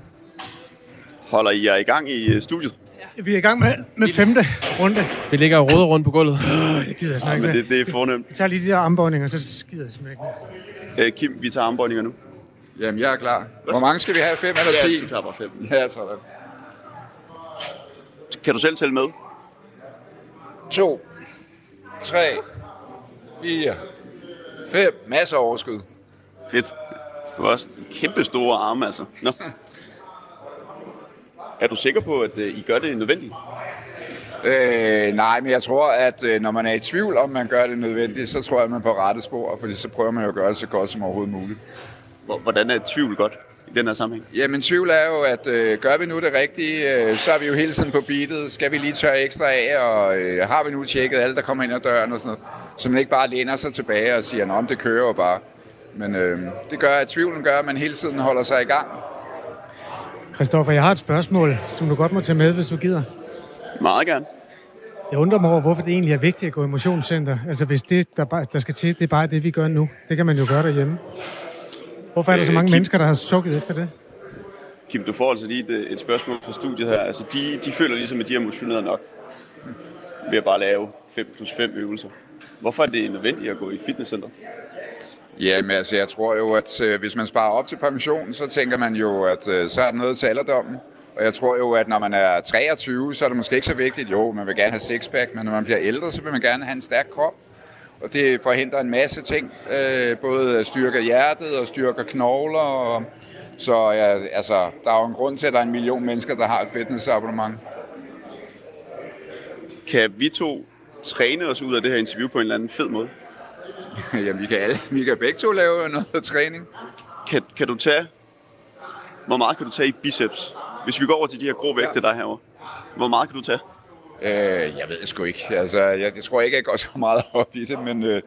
Holder I jer i gang i øh, studiet? Vi er i gang med, med femte runde. Vi ligger og råder rundt på gulvet. Jeg gider jeg Ja, snakke men med. det, det er fornemt. Jeg tager lige de der armbøjninger, så skider jeg simpelthen ikke mere. Øh, Kim, vi tager armbøjninger nu. Jamen, jeg er klar. Hvor mange skal vi have? Fem eller ti? Ja, du tager bare fem. Ja, sådan. Kan du selv tælle med? To, tre, fire, fem. Masser af overskud. Fedt. Du har også kæmpe store arme, altså. Nå. Er du sikker på, at I gør det nødvendigt? Øh, nej, men jeg tror, at øh, når man er i tvivl om, man gør det nødvendigt, så tror jeg, at man er på rette spor, fordi så prøver man jo at gøre det så godt som overhovedet muligt. Hvordan er tvivl godt i den her sammenhæng? Jamen, tvivl er jo, at øh, gør vi nu det rigtige, øh, så er vi jo hele tiden på beatet. Skal vi lige tørre ekstra af, og øh, har vi nu tjekket alle, der kommer ind ad døren og sådan noget. Så man ikke bare læner sig tilbage og siger, om det kører jo bare. Men øh, det gør, at tvivlen gør, at man hele tiden holder sig i gang. Christoffer, jeg har et spørgsmål, som du godt må tage med, hvis du gider. Meget gerne. Jeg undrer mig over, hvorfor det egentlig er vigtigt at gå i motionscenter. Altså hvis det, der, bare, der skal til, det er bare det, vi gør nu. Det kan man jo gøre derhjemme. Hvorfor er der så Øh, mange Kim- mennesker, der har sukket efter det? Kim, du får altså lige et, et spørgsmål fra studiet her. Altså, de, de føler ligesom, at de har motioneret nok ved at bare lave 5 plus 5 øvelser. Hvorfor er det nødvendigt at gå i fitnesscenter? Jamen altså, jeg tror jo, at øh, hvis man sparer op til pension, så tænker man jo, at øh, så er der noget til alderdommen. Og jeg tror jo, at når man er 23, så er det måske ikke så vigtigt. Jo, man vil gerne have sixpack, men når man bliver ældre, så vil man gerne have en stærk krop. Og det forhindrer en masse ting. Øh, både styrker hjertet og styrker knogler. Og, så ja, altså, der er jo en grund til, at der er en million mennesker, der har et fitnessabonnement. Kan vi to træne os ud af det her interview på en eller anden fed måde? (laughs) Jamen, vi kan, alle, vi kan begge to lave noget træning. Kan, kan du tage... Hvor meget kan du tage i biceps? Hvis vi går over til de her grå vægte, der er herovre. Hvor meget kan du tage? Øh, jeg ved sgu ikke. Altså, jeg, jeg tror ikke, jeg går så meget (laughs) op i det, men øh,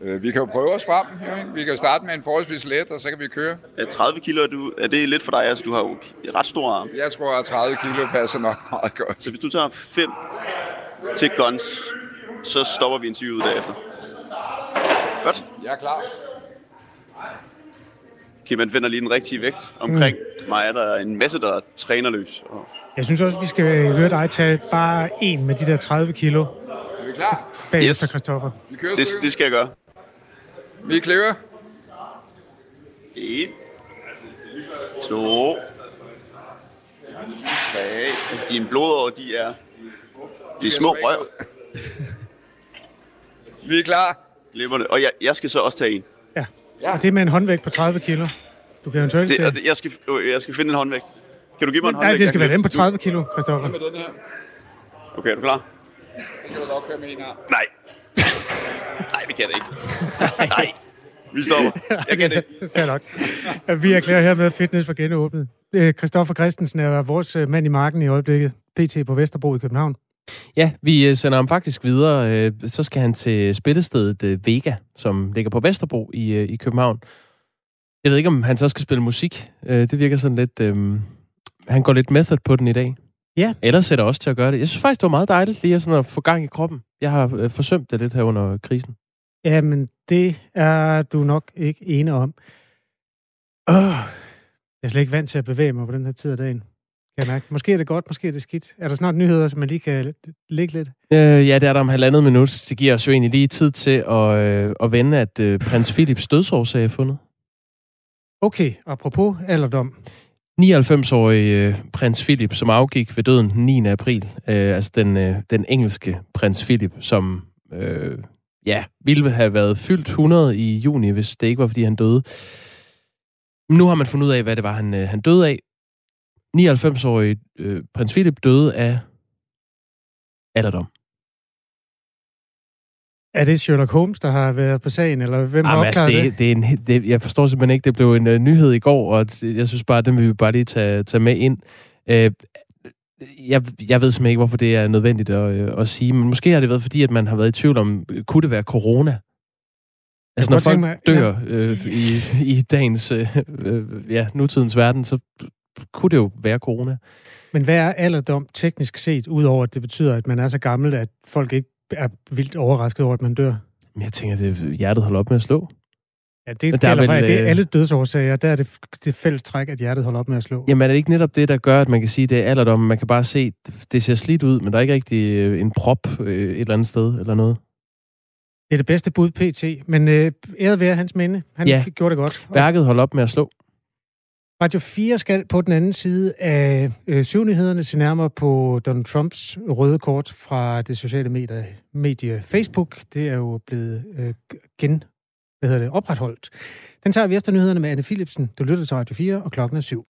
øh, vi kan jo prøve os frem. Ikke? Vi kan jo starte med en forholdsvis let, og så kan vi køre. Er 30 kilo, er, du, er det lidt for dig? Altså, du har jo ret store arme. Jeg tror, at 30 kilo passer nok meget godt. Så hvis du tager 5 til guns, så stopper vi interviewet derefter. Godt. Jeg er klar. Kim, man finder lige den rigtige vægt. Omkring mm. mig er der en masse, der er trænerløs. Og Jeg synes også, vi skal høre dig tage bare en med de der 30 kilo Er vi klar? bagefter, Yes. Christoffer. Vi kører det, det skal jeg gøre. Vi er clear. 1, 2, 3. Altså, dine blodår, de er... De er små røv. Vi er klar. Glimrende. Og jeg, jeg skal så også tage en. Ja. ja. Og det er med en håndvægt på 30 kilo. Du kan eventuelt... Det, øh, og det- jeg, skal, øh, jeg skal finde en håndvægt. Kan du give mig en Nej, håndvægt? det skal jeg være den på løfte? 30 kilo, Christoffer. Med den her. Okay, er du klar? Det kan du nok køre med en arm. Nej. Nej, det kan det ikke. (laughs) Nej. Vi stopper. (laughs) Jeg kan det ikke. Fair nok. Vi erklærer hermed at fitness for genåbnet. Christoffer Christensen er vores øh, mand i marken i øjeblikket. PT på Vesterbro i København. Ja, vi øh, sender ham faktisk videre. øh, Så skal han til spillestedet øh, Vega, som ligger på Vesterbro i, i København. Jeg ved ikke, om han så skal spille musik. Det virker sådan lidt... Øh, han går lidt method på den i dag. Ja. Ellers sætter også til at gøre det. Jeg synes faktisk, det var meget dejligt lige at, sådan at få gang i kroppen. Jeg har forsømt det lidt her under krisen. Jamen, det er du nok ikke ene om. Åh, jeg er slet ikke vant til at bevæge mig på den her tid af dagen. Jeg mærke. Måske er det godt, måske er det skidt. Er der snart nyheder, som man lige kan ligge lidt? Øh, ja, det er der om halvandet minut. Det giver os jo egentlig lige tid til at, øh, at vende, at øh, prins Philips dødsårsag er fundet. Okay, apropos alderdom. 99-årig øh, prins Philip, som afgik ved døden den 9. april. Øh, altså den, øh, den engelske prins Philip, som øh, ja, ville have været fyldt 100 i juni, hvis det ikke var, fordi han døde. Nu har man fundet ud af, hvad det var, han, øh, han døde af. 99-årig øh, prins Philip døde af alderdom. Er det Sherlock Holmes, der har været på sagen, eller hvem har Jamen, altså, opklaret det, det? er en, det, jeg forstår simpelthen ikke, det blev en uh, nyhed i går, og jeg synes bare, den vil vi bare lige tage, tage med ind. Uh, jeg, jeg ved simpelthen ikke, hvorfor det er nødvendigt at, øh, at sige, men måske har det været fordi, at man har været i tvivl om, kunne det være corona? Altså, når folk mig- dør øh, i, i dagens, øh, øh, ja, nutidens verden, så kunne det jo være corona. Men hvad er alderdom teknisk set, udover at det betyder, at man er så gammel, at folk ikke er vildt overrasket over, at man dør? Men jeg tænker, at hjertet holder op med at slå. Ja, det, Men det, der er vel, det er øh, alle dødsårsager. Der er det, det fælles træk, at hjertet holder op med at slå. Jamen er det ikke netop det, der gør, at man kan sige, at det er alderdom? Man kan bare se, det ser slidt ud, men der er ikke rigtig øh, en prop øh, et eller andet sted eller noget. Det er det bedste bud PT, men øh, æret være hans minde. Han Ja. gjorde det godt. Værket holder op med at slå. Radio 4 skal på den anden side af øh, syvnyhederne se nærmere på Donald Trumps røde kort fra det sociale medie, medie Facebook. Det er jo blevet øh, gen, hvad hedder det, opretholdt. Den tager vi efter nyhederne med Anne Philipsen. Du lytter til Radio 4, og klokken er syv.